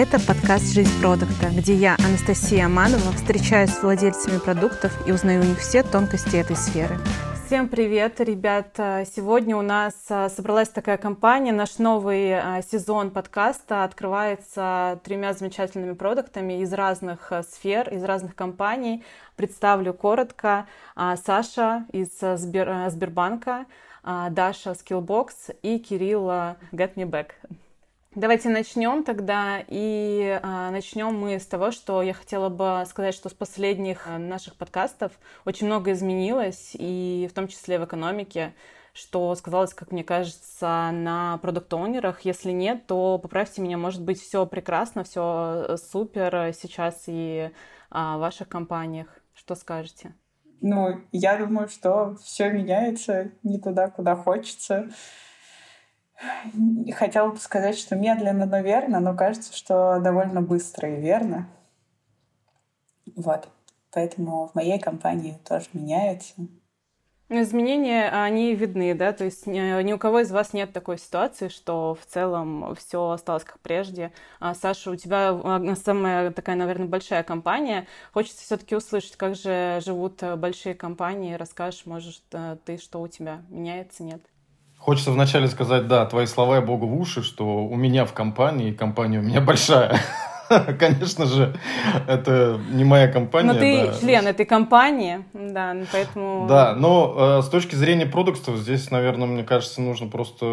Это подкаст «Жизнь продукта», где я, Анастасия Аманова, встречаюсь с владельцами продуктов и узнаю у них все тонкости этой сферы. Всем привет, ребят! Сегодня у нас а, собралась такая компания. Наш новый а, сезон подкаста открывается тремя замечательными продуктами из разных а, сфер, из разных компаний. Представлю коротко. Саша из Сбер... Сбербанка, Даша Skillbox и Кирилл Get Me Back. Давайте начнем тогда. И а, начнем мы с того, что я хотела бы сказать, что с последних а, наших подкастов очень много изменилось, и в том числе в экономике, что сказалось, как мне кажется, на продукт-оунерах. Если нет, то поправьте меня, может быть, все прекрасно, все э, супер сейчас и а, в ваших компаниях. Что скажете? Ну, я думаю, что все меняется не туда, куда хочется. Хотела бы сказать, что медленно, но верно, но кажется, что довольно быстро и верно. Вот. Поэтому в моей компании тоже меняется. Ну, изменения, они видны, да, то есть ни, ни у кого из вас нет такой ситуации, что в целом все осталось как прежде. А, Саша, у тебя а, самая такая, наверное, большая компания. Хочется все-таки услышать, как же живут большие компании. Расскажешь, может, э, ты, что у тебя меняется, нет? Хочется вначале сказать, да, твои слова я Богу в уши, что у меня в компании, компания у меня большая. Конечно же, это не моя компания. Но ты да. член этой компании, да, поэтому... Да, но э, с точки зрения продуктов здесь, наверное, мне кажется, нужно просто,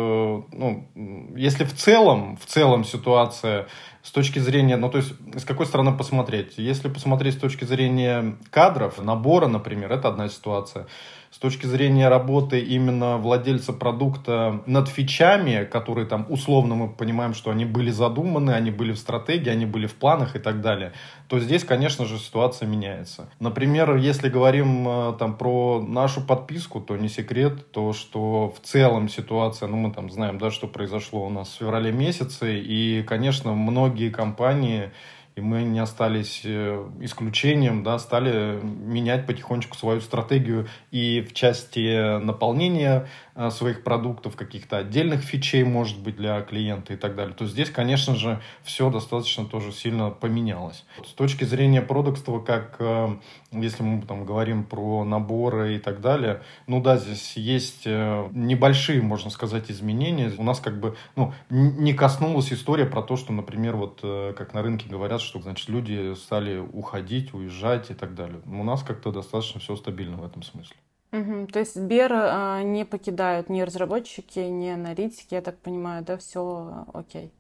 ну, если в целом, в целом ситуация с точки зрения, ну, то есть, с какой стороны посмотреть? Если посмотреть с точки зрения кадров, набора, например, это одна ситуация с точки зрения работы именно владельца продукта над фичами, которые там условно мы понимаем, что они были задуманы, они были в стратегии, они были в планах и так далее, то здесь, конечно же, ситуация меняется. Например, если говорим э, там про нашу подписку, то не секрет то, что в целом ситуация, ну мы там знаем, да, что произошло у нас в феврале месяце, и, конечно, многие компании и мы не остались э, исключением, да, стали менять потихонечку свою стратегию и в части наполнения Э, своих продуктов, каких-то отдельных фичей, может быть, для клиента и так далее, то здесь, конечно же, все достаточно тоже сильно поменялось. С точки зрения продуктства, как э, если мы там говорим про наборы и так далее, ну да, здесь есть э, небольшие, можно сказать, изменения. У нас как бы ну, не коснулась история про то, что, например, вот как на рынке говорят, что значит люди стали уходить, уезжать и так далее. У нас как-то достаточно все стабильно в этом смысле. Угу. То есть Сбер а, не покидают ни разработчики, ни аналитики, я так понимаю, да, все окей.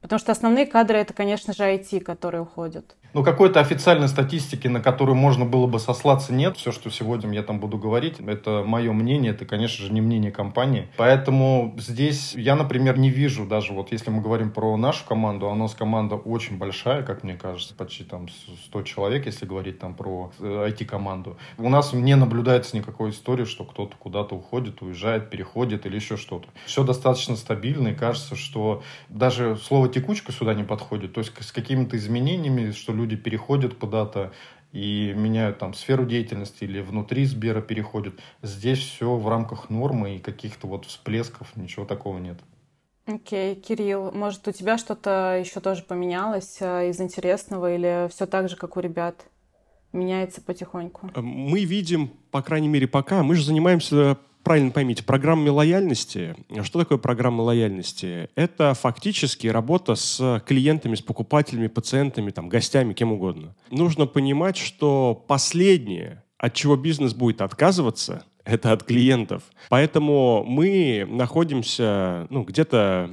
Потому что основные кадры это, конечно же, IT, которые уходят. Ну, какой-то официальной статистики, на которую можно было бы сослаться, нет. Все, что сегодня я там буду говорить, это мое мнение, это, конечно же, не мнение компании. Поэтому здесь я, например, не вижу даже, вот если мы говорим про нашу команду, а у нас команда очень большая, как мне кажется, почти там 100 человек, если говорить там про IT-команду. Э, у нас не наблюдается никакой истории, что кто-то куда-то уходит, уезжает, переходит или еще что-то. Все достаточно стабильно, и кажется, что даже слово «текучка» сюда не подходит. То есть с какими-то изменениями, что люди переходят куда-то и меняют там сферу деятельности или внутри Сбера переходят. Здесь все в рамках нормы и каких-то вот всплесков, ничего такого нет. Окей, okay. Кирилл, может, у тебя что-то еще тоже поменялось э, из интересного или все так же, как у ребят? Меняется потихоньку? Мы видим, по крайней мере, пока, мы же занимаемся правильно поймите, программами лояльности. Что такое программа лояльности? Это фактически работа с клиентами, с покупателями, пациентами, там, гостями, кем угодно. Нужно понимать, что последнее, от чего бизнес будет отказываться, это от клиентов. Поэтому мы находимся ну, где-то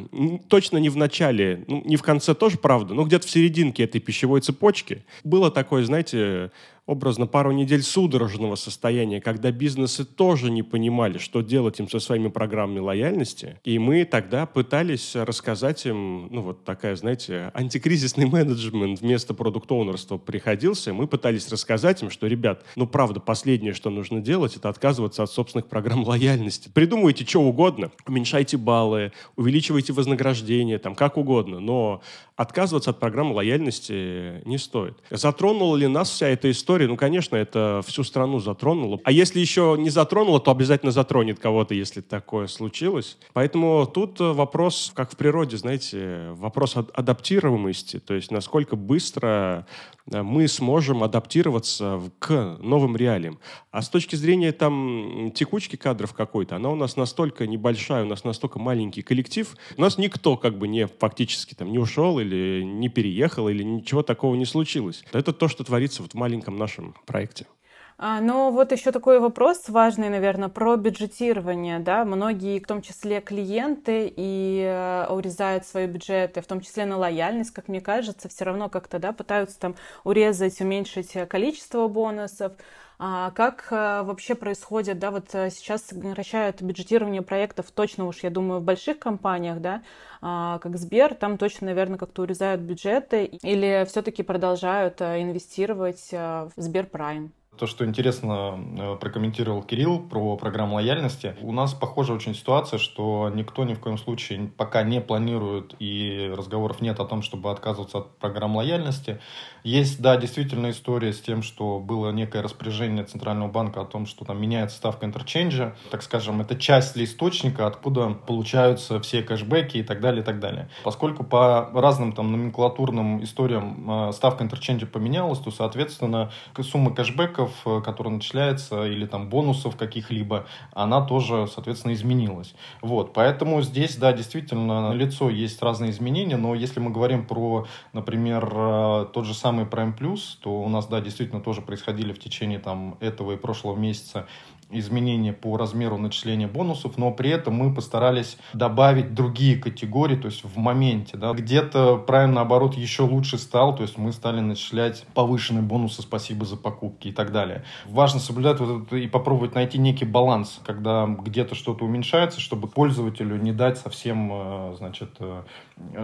точно не в начале, ну, не в конце тоже, правда, но где-то в серединке этой пищевой цепочки. Было такое, знаете, образно пару недель судорожного состояния, когда бизнесы тоже не понимали, что делать им со своими программами лояльности. И мы тогда пытались рассказать им, ну вот такая, знаете, антикризисный менеджмент вместо продукт-оунерства приходился. Мы пытались рассказать им, что, ребят, ну правда, последнее, что нужно делать, это отказываться от собственных программ лояльности. Придумывайте что угодно, уменьшайте баллы, увеличивайте вознаграждение, там как угодно, но отказываться от программы лояльности не стоит. Затронула ли нас вся эта история? Ну, конечно, это всю страну затронуло. А если еще не затронуло, то обязательно затронет кого-то, если такое случилось. Поэтому тут вопрос, как в природе, знаете, вопрос адаптируемости, то есть насколько быстро э, мы сможем адаптироваться к новым реалиям. А с точки зрения там текучки кадров какой-то, она у нас настолько небольшая, у нас настолько маленький коллектив, у нас никто как бы не фактически там не ушел или не переехал, или ничего такого не случилось. Это то, что творится вот в маленьком нашем проекте. А, но вот еще такой вопрос важный, наверное, про бюджетирование. Да? Многие, в том числе клиенты, и э, урезают свои бюджеты, в том числе на лояльность, как мне кажется, все равно как-то да, пытаются там урезать, уменьшить количество бонусов. А как а, вообще происходит, да, вот э, сейчас сокращают бюджетирование проектов точно уж, я думаю, в больших компаниях, да, а, как Сбер, там точно, наверное, как-то урезают бюджеты или все-таки продолжают э, инвестировать в Сбер Прайм? То, что интересно э, прокомментировал Кирилл про программу лояльности. У нас похожа очень ситуация, что никто ни в коем случае пока не планирует и разговоров нет о том, чтобы отказываться от программ лояльности. Есть, да, действительно история с тем, что было некое распоряжение Центрального банка о том, что там меняется ставка интерченджа. Так скажем, это часть ли источника, откуда получаются все кэшбэки и так далее, и так далее. Поскольку по разным там номенклатурным историям э, ставка интерченджа поменялась, то, соответственно, сумма кэшбэков подарков, э, который начисляется, или там бонусов каких-либо, она тоже, соответственно, изменилась. Вот, поэтому здесь, да, действительно, лицо есть разные изменения, но если мы говорим про, например, э, тот же самый Prime Plus, то у нас, да, действительно тоже происходили в течение там этого и прошлого месяца изменения по размеру начисления бонусов, но при этом мы постарались добавить другие категории, то есть в моменте. Да. Где-то Prime, наоборот, еще лучше стал, то есть мы стали начислять повышенные бонусы «Спасибо за покупки» и так далее. Важно соблюдать вот это и попробовать найти некий баланс, когда где-то что-то уменьшается, чтобы пользователю не дать совсем, э, значит, э,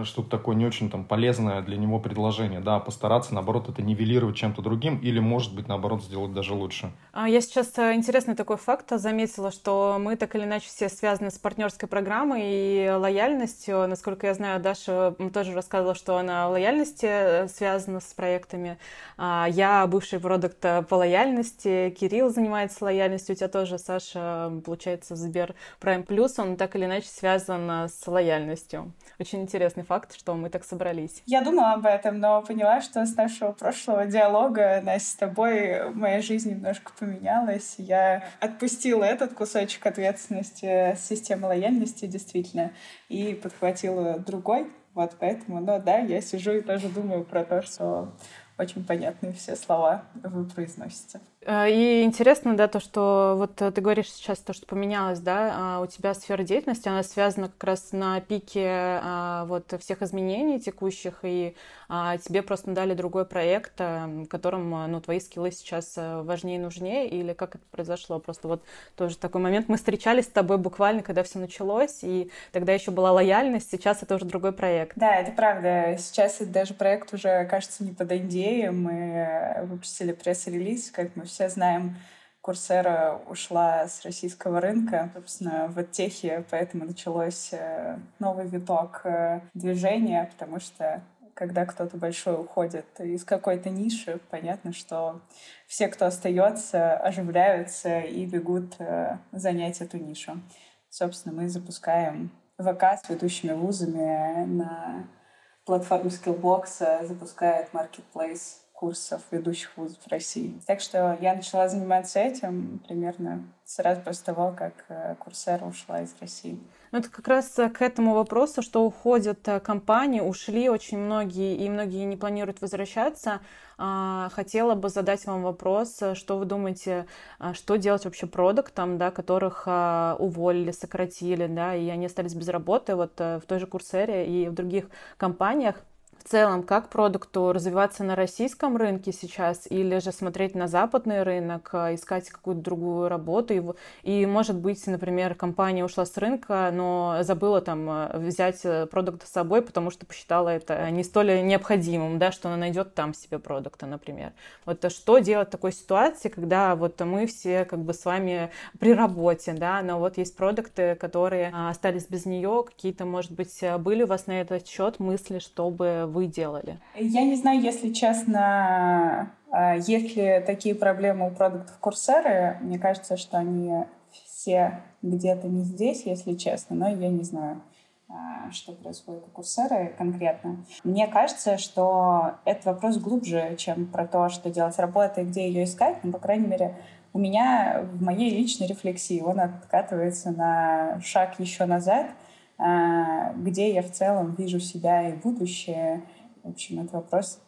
что-то такое не очень там полезное для него предложение, да, постараться, наоборот, это нивелировать чем-то другим или, может быть, наоборот, сделать даже лучше. А Я сейчас э, интересный такой факт заметила, что мы так или иначе все связаны с партнерской программой и лояльностью. Насколько я знаю, Даша тоже рассказывала, что она лояльности э, связана с проектами. А я бывший продукт э, по лояльности, Кирилл занимается лояльностью, у тебя тоже, Саша, получается, Сбер Prime Plus, он так или иначе связан с лояльностью. Очень интересный факт, что мы так собрались. Я думала об этом, но поняла, что с нашего прошлого диалога, Настя, с тобой моя жизнь немножко поменялась. Я отпустила этот кусочек ответственности системы лояльности, действительно, и подхватила другой. Вот поэтому, ну да, я сижу и тоже думаю про то, что очень понятные все слова вы произносите. Э, и интересно, да, то, что вот ты говоришь сейчас, то, что поменялось, да, а у тебя сфера деятельности, она связана как раз на пике а, вот всех изменений текущих, и а, тебе просто дали другой проект, которым, ну, твои скиллы сейчас э, важнее и нужнее, или как это произошло? Просто вот тоже такой момент, мы встречались с тобой буквально, когда все началось, и тогда еще была лояльность, сейчас это уже другой проект. Да, это правда. Сейчас это даже проект уже, кажется, не под NDA, мы выпустили пресс-релиз, как мы все знаем, Курсера ушла с российского рынка, собственно, в оттехе, поэтому началось э, новый виток э, движения, потому что когда кто-то большой уходит из какой-то ниши, понятно, что все, кто остается, оживляются и бегут э, занять эту нишу. Собственно, мы запускаем ВК с ведущими вузами на платформе Skillbox, запускает Marketplace курсов ведущих вузов России. Так что я начала заниматься этим примерно сразу после того, как э, Курсера ушла из России. Ну, это как раз к этому вопросу, что уходят э, компании, ушли очень многие, и многие не планируют возвращаться. А, хотела бы задать вам вопрос, э, что вы думаете, что делать вообще продуктам, да, которых уволили, сократили, да, и они остались без работы вот в той же Курсере и в других компаниях в целом, как продукту развиваться на российском рынке сейчас или же смотреть на западный рынок, а, искать какую-то другую работу. И, и может быть, например, компания ушла с рынка, но забыла там а, взять э, продукт с собой, потому что посчитала это не столь необходимым, да, что она найдет там себе продукта, например. Вот что делать в такой ситуации, когда вот мы все как бы с вами при работе, да, но вот есть продукты, которые а, остались без нее, какие-то, может быть, были у вас на этот счет мысли, чтобы вы делали? Я не знаю, если честно, а, есть ли такие проблемы у продуктов Курсеры. Мне кажется, что они все где-то не здесь, если честно, но я не знаю а, что происходит у Курсеры конкретно. Мне кажется, что этот вопрос глубже, чем про то, что делать работа и где ее искать. Но, по крайней мере, у меня в моей личной рефлексии он откатывается на шаг еще назад, где я в целом вижу себя и будущее. В общем, это вопрос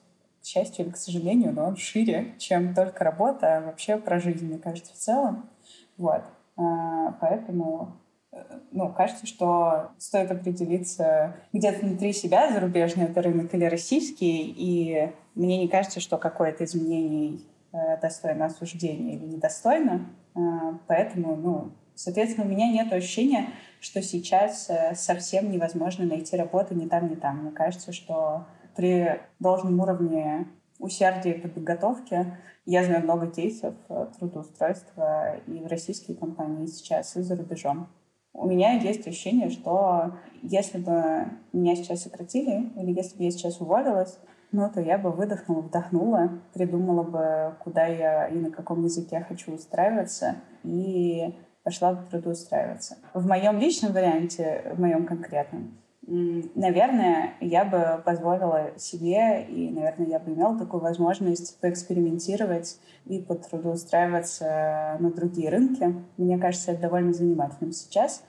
к счастью или к сожалению, но он шире, чем только работа, а вообще про жизнь, мне кажется, в целом. Вот. А, поэтому э, ну, кажется, что стоит определиться где-то внутри себя, зарубежный это рынок или российский, и мне не кажется, что какое-то изменение э, достойно осуждения или недостойно. А, поэтому, ну, соответственно, у меня нет ощущения, что сейчас э, совсем невозможно найти работу ни там, ни там. Мне кажется, что при должном уровне усердия и подготовки я знаю много кейсов э, трудоустройства и в российские компании сейчас, и за рубежом. У меня есть ощущение, что если бы меня сейчас сократили, или если бы я сейчас уволилась, ну, то я бы выдохнула, вдохнула, придумала бы, куда я и на каком языке хочу устраиваться, и пошла бы трудоустраиваться. В моем личном варианте, в моем конкретном, наверное, я бы позволила себе, и, наверное, я бы имела такую возможность поэкспериментировать и потрудоустраиваться на другие рынки. Мне кажется, это довольно занимательным сейчас,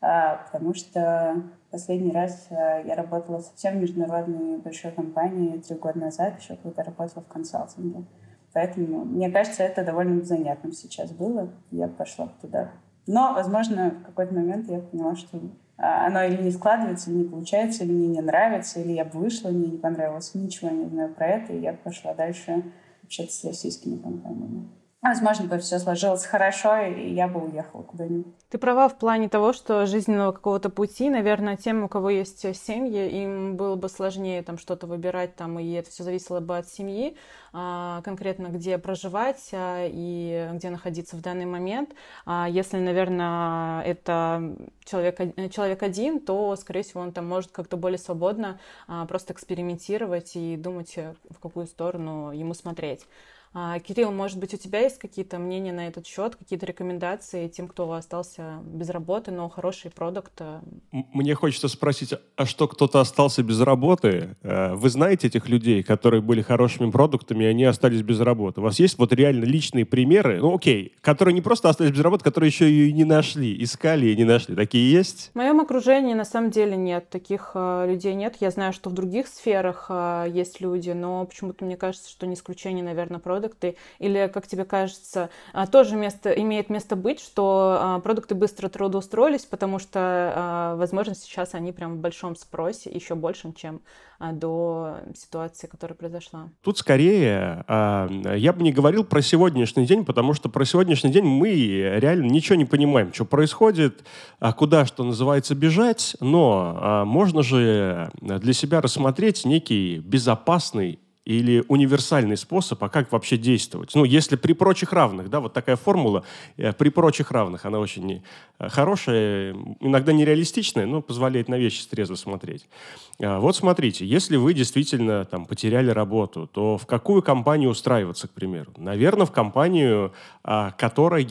а, потому что последний раз а, я работала совсем в международной большой компании три года назад, еще когда работала в консалтинге. Поэтому, мне кажется, это довольно занятным сейчас было. Я пошла туда. Но, возможно, в какой-то момент я поняла, что а, оно или не складывается, или не получается, или мне не нравится, или я бы вышла, мне не понравилось, ничего не знаю про это, и я пошла дальше общаться с российскими компаниями. Возможно, бы все сложилось хорошо, и я бы уехала куда-нибудь. Ты права в плане того, что жизненного какого-то пути, наверное, тем, у кого есть семьи, им было бы сложнее там что-то выбирать, там, и это все зависело бы от семьи, а, конкретно где проживать а, и где находиться в данный момент. А если, наверное, это человек, человек один, то, скорее всего, он там может как-то более свободно просто экспериментировать и думать, в какую сторону ему смотреть. А, Кирилл, может быть, у тебя есть какие-то мнения на этот счет, какие-то рекомендации тем, кто остался без работы, но хороший продукт? Э? Мне хочется спросить, а что кто-то остался без работы? Э, вы знаете этих людей, которые были хорошими продуктами, и они остались без работы? У вас есть вот реально личные примеры, ну окей, которые не просто остались без работы, которые еще ее и не нашли, искали и не нашли. Такие есть? В моем окружении на самом деле нет, таких э, людей нет. Я знаю, что в других сферах есть люди, но почему-то мне кажется, что не исключение, наверное, продукт продукты? Или, как тебе кажется, а, тоже место, имеет место быть, что а, продукты быстро трудоустроились, потому что, а, возможно, сейчас они прям в большом спросе, еще большем, чем до ситуации, которая произошла? Тут скорее я бы не говорил про сегодняшний день, потому что про сегодняшний день мы реально ничего не понимаем, что происходит, куда, что называется, бежать, но можно же для себя рассмотреть некий безопасный или универсальный способ, а как вообще действовать. Ну, если при прочих равных, да, вот такая формула, э, при прочих равных, она очень э, хорошая, иногда нереалистичная, но позволяет на вещи трезво смотреть. А, вот смотрите, если вы действительно там потеряли работу, то в какую компанию устраиваться, к примеру? Наверное, в компанию, а, которая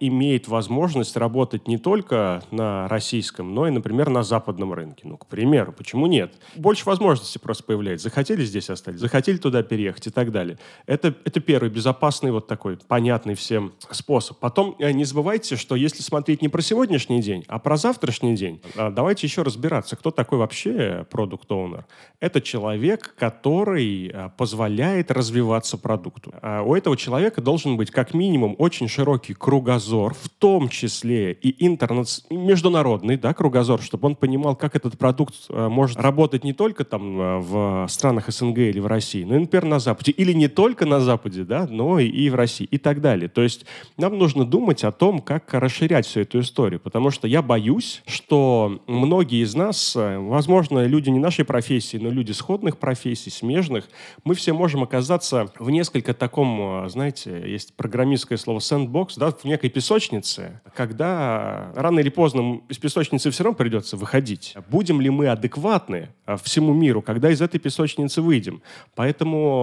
имеет возможность работать не только на российском, но и, например, на западном рынке. Ну, к примеру, почему нет? Больше возможностей просто появляется. Захотели здесь остались, захотели туда переехать и так далее. Это, это первый безопасный вот такой понятный всем способ. Потом э, не забывайте, что если смотреть не про сегодняшний день, а про завтрашний день, а, давайте еще разбираться, кто такой вообще продукт оунер Это человек, который э, позволяет развиваться продукту. А у этого человека должен быть как минимум очень широкий кругозор, в том числе и интернет, международный да, кругозор, чтобы он понимал, как этот продукт э, может работать не только там в странах СНГ или в России, ну, например, на Западе. Или не только на Западе, да, но и в России и так далее. То есть нам нужно думать о том, как расширять всю эту историю. Потому что я боюсь, что многие из нас, возможно, люди не нашей профессии, но люди сходных профессий, смежных, мы все можем оказаться в несколько таком, знаете, есть программистское слово sandbox, да, в некой песочнице, когда рано или поздно из песочницы все равно придется выходить. Будем ли мы адекватны а, всему миру, когда из этой песочницы выйдем? Поэтому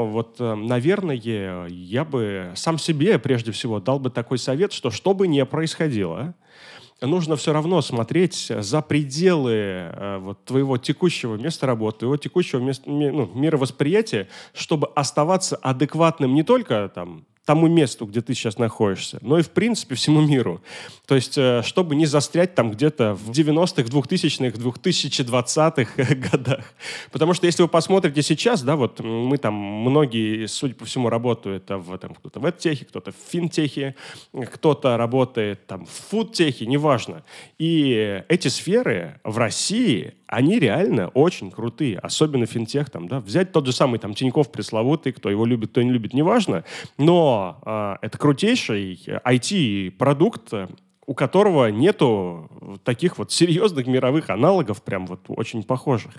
вот, э, наверное, я бы сам себе прежде всего дал бы такой совет, что что бы ни происходило, нужно все равно смотреть за пределы э, вот, твоего текущего места работы, твоего текущего места, ну, мировосприятия, чтобы оставаться адекватным не только там, тому месту, где ты сейчас находишься, но и, в принципе, всему миру. То есть, э, чтобы не застрять там где-то в 90-х, 2000-х, 2020-х годах. Потому что если вы посмотрите сейчас, да, вот мы там, многие, судя по всему, работают в, там, кто-то в эдтехе, кто-то в финтехе, кто-то работает там в фудтехе, неважно. И эти сферы в России, они реально очень крутые, особенно финтех там, да, взять тот же самый там Тиньков пресловутый, кто его любит, кто не любит, неважно, но э, это крутейший IT-продукт, у которого нету таких вот серьезных мировых аналогов, прям вот очень похожих.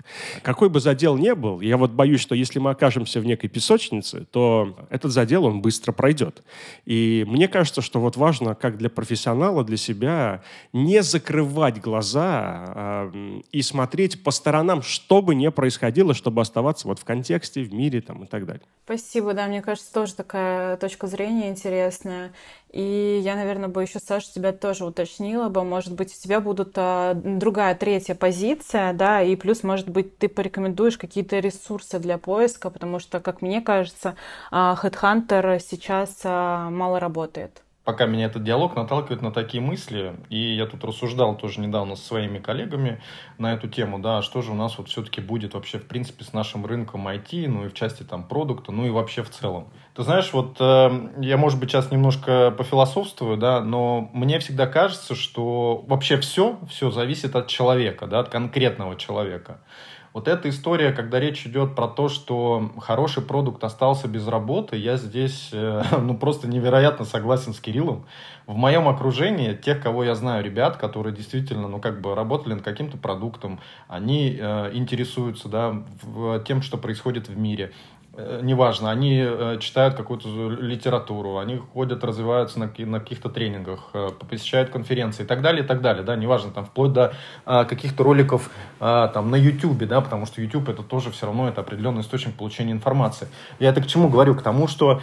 Какой бы задел не был, я вот боюсь, что если мы окажемся в некой песочнице, то этот задел, он быстро пройдет. И мне кажется, что вот важно, как для профессионала, для себя, не закрывать глаза э, и смотреть по сторонам, что бы ни происходило, чтобы оставаться вот в контексте, в мире там и так далее. Спасибо, да, мне кажется, тоже такая точка зрения интересная. И я, наверное, бы еще, Саша, тебя тоже уточнила бы, может быть, у тебя будут а, другая, третья позиция, да, и плюс, может быть, ты порекомендуешь какие-то ресурсы для поиска, потому что, как мне кажется, а, Headhunter сейчас а, мало работает пока меня этот диалог наталкивает на такие мысли, и я тут рассуждал тоже недавно со своими коллегами на эту тему, да, что же у нас вот все-таки будет вообще, в принципе, с нашим рынком IT, ну и в части там продукта, ну и вообще в целом. Ты знаешь, вот э, я, может быть, сейчас немножко пофилософствую, да, но мне всегда кажется, что вообще все, все зависит от человека, да, от конкретного человека. Вот эта история, когда речь идет про то, что хороший продукт остался без работы, я здесь э, ну, просто невероятно согласен с Кириллом. В моем окружении, тех, кого я знаю, ребят, которые действительно, ну, как бы работали над каким-то продуктом, они э, интересуются, да, в, тем, что происходит в мире. Э, неважно, они э, читают какую-то литературу, они ходят, развиваются на, на каких-то тренингах, э, посещают конференции и так далее, и так далее, да, неважно, там, вплоть до а, каких-то роликов а, там на YouTube, да, потому что YouTube это тоже все равно это определенный источник получения информации. Я это к чему говорю? К тому, что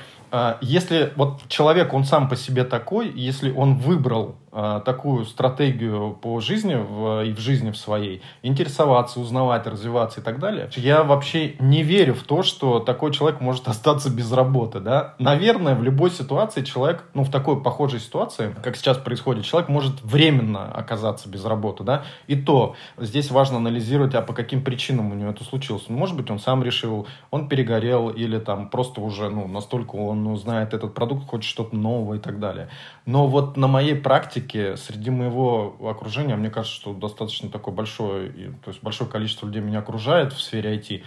если вот человек, он сам по себе такой, если он выбрал а, такую стратегию по жизни в, и в жизни в своей, интересоваться, узнавать, развиваться и так далее, я вообще не верю в то, что такой человек может остаться без работы, да. Наверное, в любой ситуации человек, ну, в такой похожей ситуации, как сейчас происходит, человек может временно оказаться без работы, да, и то здесь важно анализировать, а по каким причинам у него это случилось. Может быть, он сам решил, он перегорел или там просто уже, ну, настолько он он узнает этот продукт, хочет что-то нового и так далее. Но вот на моей практике, среди моего окружения, мне кажется, что достаточно такое большое, то есть большое количество людей меня окружает в сфере IT,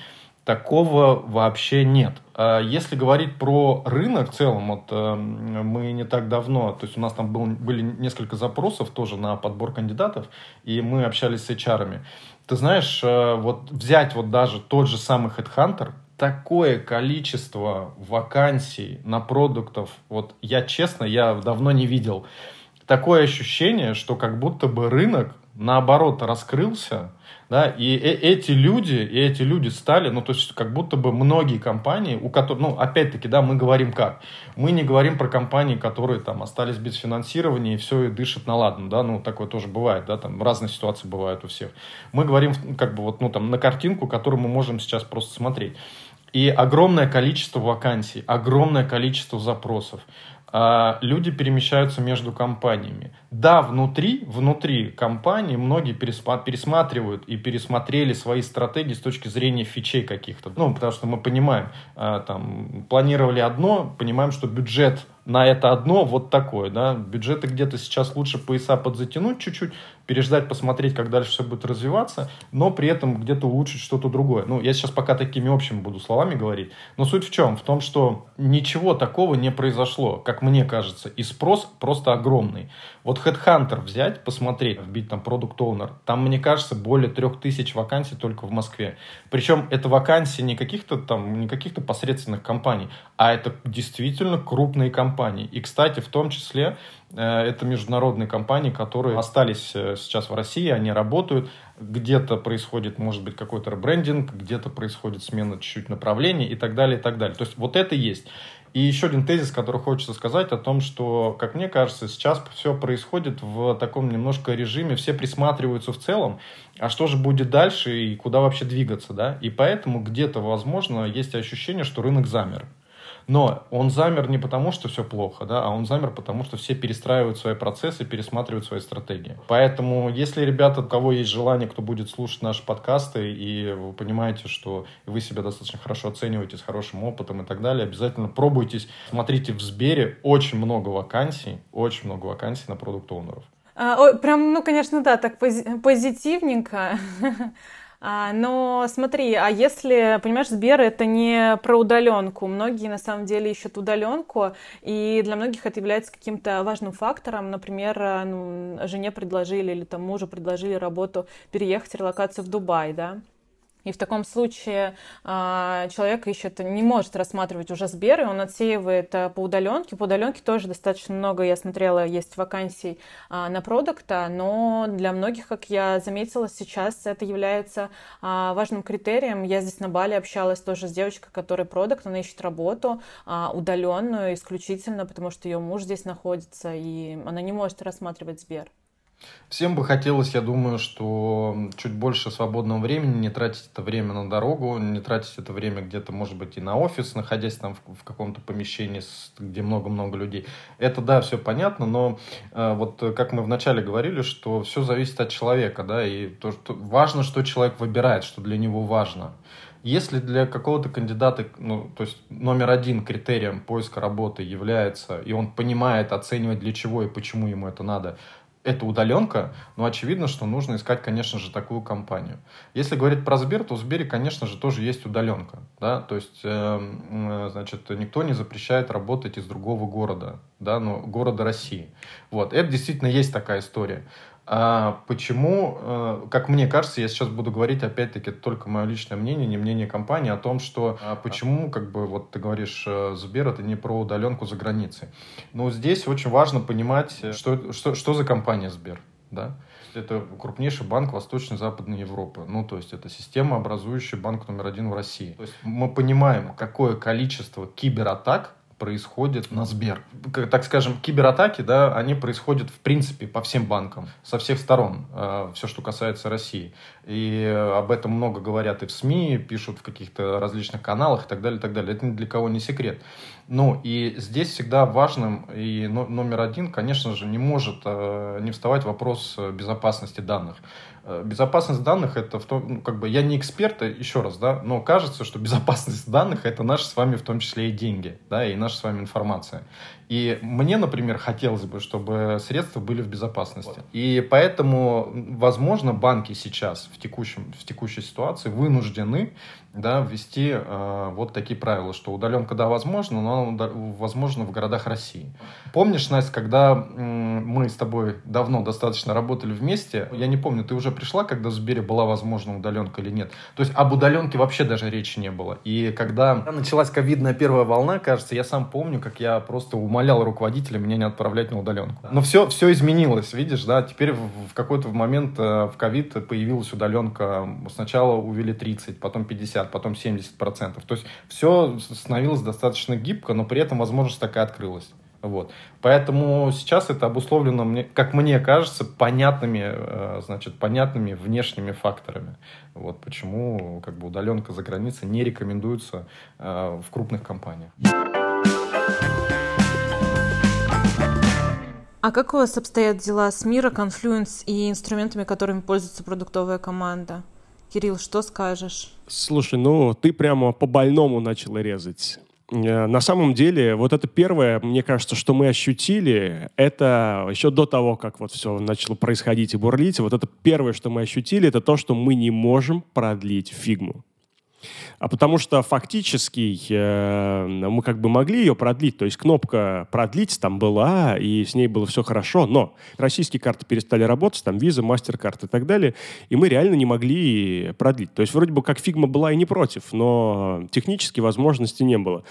такого вообще нет. А если говорить про рынок в целом, вот э, мы не так давно, то есть у нас там был, были несколько запросов тоже на подбор кандидатов, и мы общались с HR-ами. Ты знаешь, э, вот взять вот даже тот же самый Headhunter, такое количество вакансий на продуктов, вот я честно, я давно не видел. Такое ощущение, что как будто бы рынок наоборот раскрылся, да, и э эти люди, и эти люди стали, ну, то есть, как будто бы многие компании, у которых, ну, опять-таки, да, мы говорим как? Мы не говорим про компании, которые там остались без финансирования и все и дышат на ладно, да, ну, такое тоже бывает, да, там разные ситуации бывают у всех. Мы говорим, как бы, вот, ну, там, на картинку, которую мы можем сейчас просто смотреть. И огромное количество вакансий, огромное количество запросов. А, люди перемещаются между компаниями. Да, внутри, внутри компании многие пересматривают и пересмотрели свои стратегии с точки зрения фичей каких-то. Ну, потому что мы понимаем, а, там, планировали одно, понимаем, что бюджет на это одно вот такое, да, бюджеты где-то сейчас лучше пояса подзатянуть чуть-чуть, переждать, посмотреть, как дальше все будет развиваться, но при этом где-то улучшить что-то другое. Ну, я сейчас пока такими общими буду словами говорить, но суть в чем? В том, что ничего такого не произошло, как мне кажется, и спрос просто огромный. Вот Headhunter взять, посмотреть, вбить там Product Owner, там, мне кажется, более трех тысяч вакансий только в Москве. Причем это вакансии не каких-то там, не каких-то посредственных компаний, а это действительно крупные компании. И, кстати, в том числе это международные компании, которые остались э, сейчас в России, они работают. Где-то происходит, может быть, какой-то ребрендинг, где-то происходит смена чуть-чуть направления и так далее, и так далее. То есть вот это есть. И еще один тезис, который хочется сказать о том, что, как мне кажется, сейчас все происходит в таком немножко режиме, все присматриваются в целом, а что же будет дальше и куда вообще двигаться, да? И поэтому где-то, возможно, есть ощущение, что рынок замер. Но он замер не потому, что все плохо, да, а он замер потому, что все перестраивают свои процессы, пересматривают свои стратегии. Поэтому, если, ребята, у кого есть желание, кто будет слушать наши подкасты, и вы понимаете, что вы себя достаточно хорошо оцениваете с хорошим опытом и так далее, обязательно пробуйтесь, смотрите в Сбере, очень много вакансий, очень много вакансий на продукт-оунеров. А, прям, ну, конечно, да, так позитивненько. А, но смотри, а если, понимаешь, Сбер это не про удаленку, многие на самом деле ищут удаленку, и для многих это является каким-то важным фактором. Например, ну, жене предложили или там мужу предложили работу переехать, релокацию в Дубай, да, и в таком случае э, человек ищет, не может рассматривать уже Сбер, и он отсеивает э, по удаленке. По удаленке тоже достаточно много, я смотрела, есть вакансий э, на продукта, но для многих, как я заметила, сейчас это является э, важным критерием. Я здесь на Бали общалась тоже с девочкой, которая продукт, она ищет работу удаленную исключительно, потому что ее муж здесь находится, и она не может рассматривать Сбер. Всем бы хотелось, я думаю, что чуть больше свободного времени, не тратить это время на дорогу, не тратить это время где-то, может быть, и на офис, находясь там в, в каком-то помещении, где много-много людей. Это, да, все понятно, но э, вот как мы вначале говорили, что все зависит от человека, да, и то, что важно, что человек выбирает, что для него важно. Если для какого-то кандидата, ну, то есть номер один критерием поиска работы является, и он понимает, оценивает для чего и почему ему это надо, это удаленка, но очевидно, что нужно искать, конечно же, такую компанию. Если говорить про Сбер, то в Сбере, конечно же, тоже есть удаленка. Да? То есть, э, значит, никто не запрещает работать из другого города, да, но города России. Вот. Это действительно есть такая история. А почему, э, как мне кажется, я сейчас буду говорить, опять-таки, только мое личное мнение, не мнение компании, о том, что а почему, как бы, вот ты говоришь, э, Сбер, это не про удаленку за границей. Но здесь очень важно понимать, что, что, что за компания Сбер, да? Это крупнейший банк Восточной и Западной Европы. Ну, то есть это система, образующая банк номер один в России. То есть мы понимаем, какое количество кибератак происходит на Сбер. Так скажем, кибератаки, да, они происходят в принципе по всем банкам, со всех сторон, э, все, что касается России. И об этом много говорят и в СМИ, пишут в каких-то различных каналах и так далее, и так далее. Это ни для кого не секрет. Ну, и здесь всегда важным и номер один, конечно же, не может э, не вставать вопрос безопасности данных. Э, безопасность данных это в том, ну, как бы я не эксперт, э, еще раз, да, но кажется, что безопасность данных это наши с вами в том числе и деньги, да, и наша с вами информация. И мне, например, хотелось бы, чтобы средства были в безопасности. Вот. И поэтому, возможно, банки сейчас в, текущем, в текущей ситуации вынуждены да, ввести э, вот такие правила, что удаленка, да, возможно, но возможно в городах России. Помнишь, Настя, когда э, мы с тобой давно достаточно работали вместе, я не помню, ты уже пришла, когда в Сбере была возможна удаленка или нет? То есть об удаленке вообще даже речи не было. И когда началась ковидная первая волна, кажется, я сам помню, как я просто умолял руководителя меня не отправлять на удаленку. Но все, все изменилось, видишь, да, теперь в, в какой-то момент э, в ковид появилась удаленка, сначала увели 30, потом 50, 50, потом 70%. То есть все становилось достаточно гибко, но при этом возможность такая открылась. Вот. Поэтому сейчас это обусловлено, мне, как мне кажется, понятными, э, значит, понятными внешними факторами. Вот почему как бы, удаленка за границей не рекомендуется э, в крупных компаниях. А как у вас обстоят дела с Мира, Confluence и инструментами, которыми пользуется продуктовая команда? Кирилл, что скажешь? Слушай, ну ты прямо по больному начала резать. Э, на самом деле, вот это первое, мне кажется, что мы ощутили, это еще до того, как вот все начало происходить и бурлить, вот это первое, что мы ощутили, это то, что мы не можем продлить фигму. А потому что фактически э, мы как бы могли ее продлить, то есть кнопка продлить там была, и с ней было все хорошо, но российские карты перестали работать, там виза, мастер-карты и так далее, и мы реально не могли продлить. То есть вроде бы как фигма была и не против, но технически возможности не было.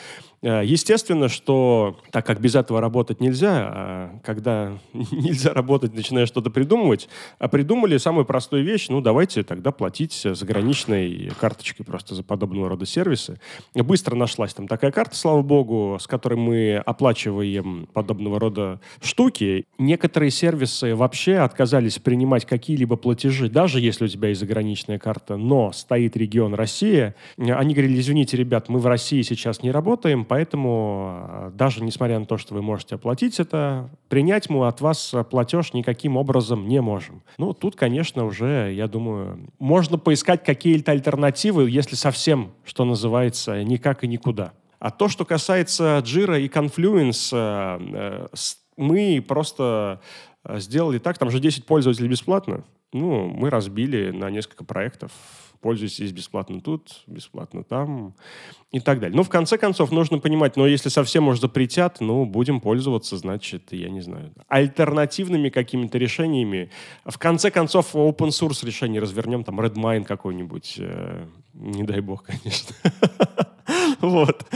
Э, естественно, что так как без этого работать нельзя, а когда нельзя работать, начинаешь что-то придумывать, а придумали самую простую вещь, ну давайте тогда платить заграничной карточкой просто за подобного рода сервисы. Быстро нашлась там такая карта, слава богу, с которой мы оплачиваем подобного рода штуки. Некоторые сервисы вообще отказались принимать какие-либо платежи, даже если у тебя есть заграничная карта, но стоит регион Россия. Они говорили, извините, ребят, мы в России сейчас не работаем, поэтому э, даже несмотря на то, что вы можете оплатить это, принять мы от вас платеж никаким образом не можем. Ну, тут, конечно, уже, я думаю, можно поискать какие-то альтернативы, если совсем, что называется, никак и никуда. А то, что касается Jira и Confluence, э, э, мы просто сделали так, там же 10 пользователей бесплатно. Ну, мы разбили на несколько проектов пользуйтесь бесплатно тут, бесплатно там и так далее. Ну, в конце концов, нужно понимать, но ну, если совсем уж запретят, ну, будем пользоваться, значит, я не знаю, альтернативными какими-то решениями. В конце концов, open source решение развернем, там, Redmine какой-нибудь, э, не дай бог, конечно. Вот.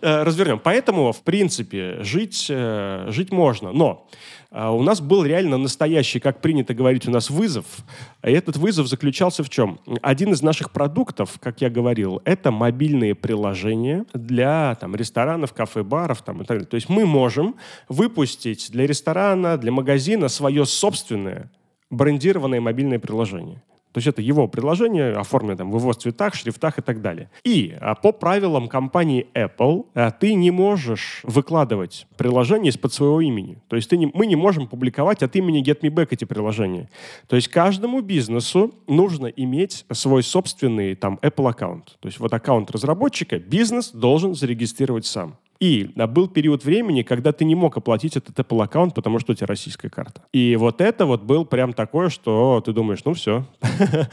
Э, развернем. Поэтому, в принципе, жить, э, жить можно. Но э, у нас был реально настоящий, как принято говорить, у нас вызов. И этот вызов заключался в чем? Один из наших продуктов, как я говорил, это мобильные приложения для там, ресторанов, кафе, баров там, и так далее. То есть мы можем выпустить для ресторана, для магазина свое собственное брендированное мобильное приложение. То есть это его предложение, оформлено там, в его цветах, шрифтах и так далее. И а, по правилам компании Apple а, ты не можешь выкладывать приложение из-под своего имени. То есть ты не, мы не можем публиковать от имени GetMeBack эти приложения. То есть каждому бизнесу нужно иметь свой собственный там Apple аккаунт. То есть вот аккаунт разработчика бизнес должен зарегистрировать сам. И был период времени, когда ты не мог оплатить этот Apple аккаунт, потому что у тебя российская карта. И вот это вот был прям такое, что ты думаешь, ну все.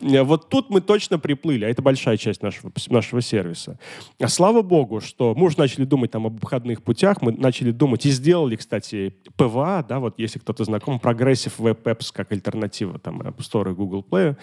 Вот тут мы точно приплыли, а это большая часть нашего, нашего сервиса. А слава богу, что мы уже начали думать там об обходных путях, мы начали думать и сделали, кстати, PWA, да, вот если кто-то знаком, Progressive Web Apps как альтернатива там App Store и Google Play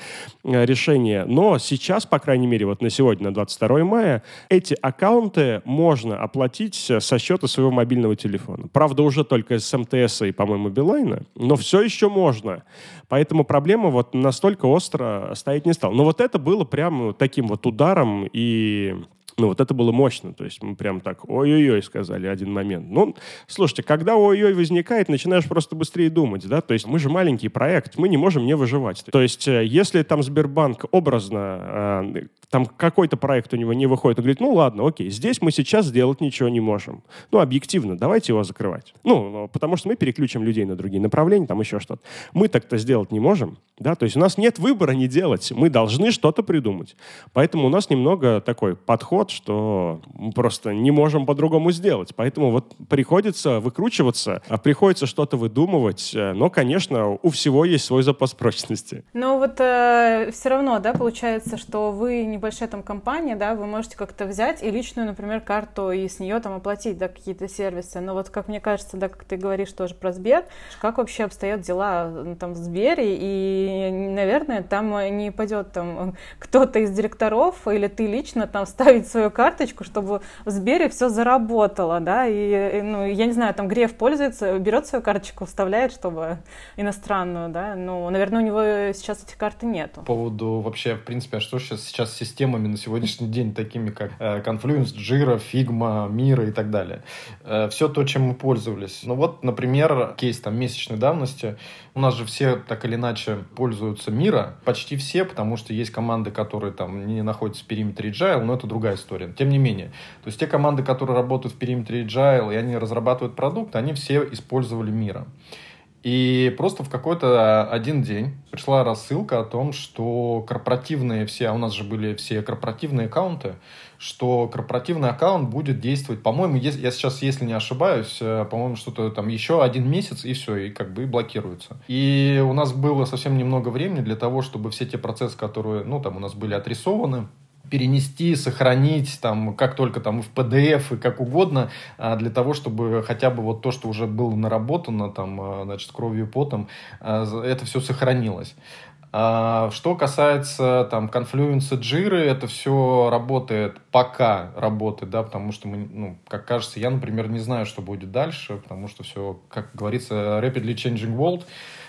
э, решение. Но сейчас, по крайней мере, вот на сегодня, на 22 мая, эти аккаунты можно оплатить оплатить со счета своего мобильного телефона. Правда, уже только с МТС и, по-моему, Билайна, но все еще можно. Поэтому проблема вот настолько остро стоять не стала. Но вот это было прям таким вот ударом и ну, вот это было мощно. То есть мы прям так ой-ой-ой сказали один момент. Ну, слушайте, когда ой-ой возникает, начинаешь просто быстрее думать, да? То есть мы же маленький проект, мы не можем не выживать. То есть э, если там Сбербанк образно, э, там какой-то проект у него не выходит, он говорит, ну ладно, окей, здесь мы сейчас сделать ничего не можем. Ну, объективно, давайте его закрывать. Ну, потому что мы переключим людей на другие направления, там еще что-то. Мы так-то сделать не можем, да? То есть у нас нет выбора не делать, мы должны что-то придумать. Поэтому у нас немного такой подход что мы просто не можем по-другому сделать. Поэтому вот приходится выкручиваться, а приходится что-то выдумывать. Э, но, конечно, у всего есть свой запас прочности. Но вот э, все равно, да, получается, что вы небольшая там компания, да, вы можете как-то взять и личную, например, карту и с нее там оплатить, да, какие-то сервисы. Но вот, как мне кажется, да, как ты говоришь тоже про Сбер, как вообще обстоят дела там в Сбере, и, наверное, там не пойдет там кто-то из директоров или ты лично там ставить свою карточку, чтобы в Сбере все заработало, да, и, ну, я не знаю, там Греф пользуется, берет свою карточку, вставляет, чтобы иностранную, да, ну, наверное, у него сейчас этих карт нету. По поводу вообще, в принципе, а что сейчас, сейчас системами на сегодняшний день, такими как э, Confluence, Jira, Figma, Mira и так далее. Э, все то, чем мы пользовались. Ну вот, например, кейс там месячной давности, у нас же все так или иначе пользуются Мира, почти все, потому что есть команды, которые там не находятся в периметре Agile, но это другая история. Тем не менее, то есть те команды, которые работают в периметре Agile, и они разрабатывают продукт, они все использовали Мира. И просто в какой-то один день пришла рассылка о том, что корпоративные все, а у нас же были все корпоративные аккаунты, что корпоративный аккаунт будет действовать, по-моему, я сейчас, если не ошибаюсь, э, по-моему, что-то там еще один месяц, и все, и как бы блокируется. И у нас было совсем немного времени для того, чтобы все те процессы, которые, ну, там у нас были отрисованы, перенести, сохранить, там, как только там в PDF, и как угодно, а, для того, чтобы хотя бы вот то, что уже было наработано, там, а, значит, кровью потом, а, это все сохранилось. Что касается там конфлюенса джиры, это все работает, пока работает, да, потому что мы, ну, как кажется, я, например, не знаю, что будет дальше, потому что все, как говорится, rapidly changing world,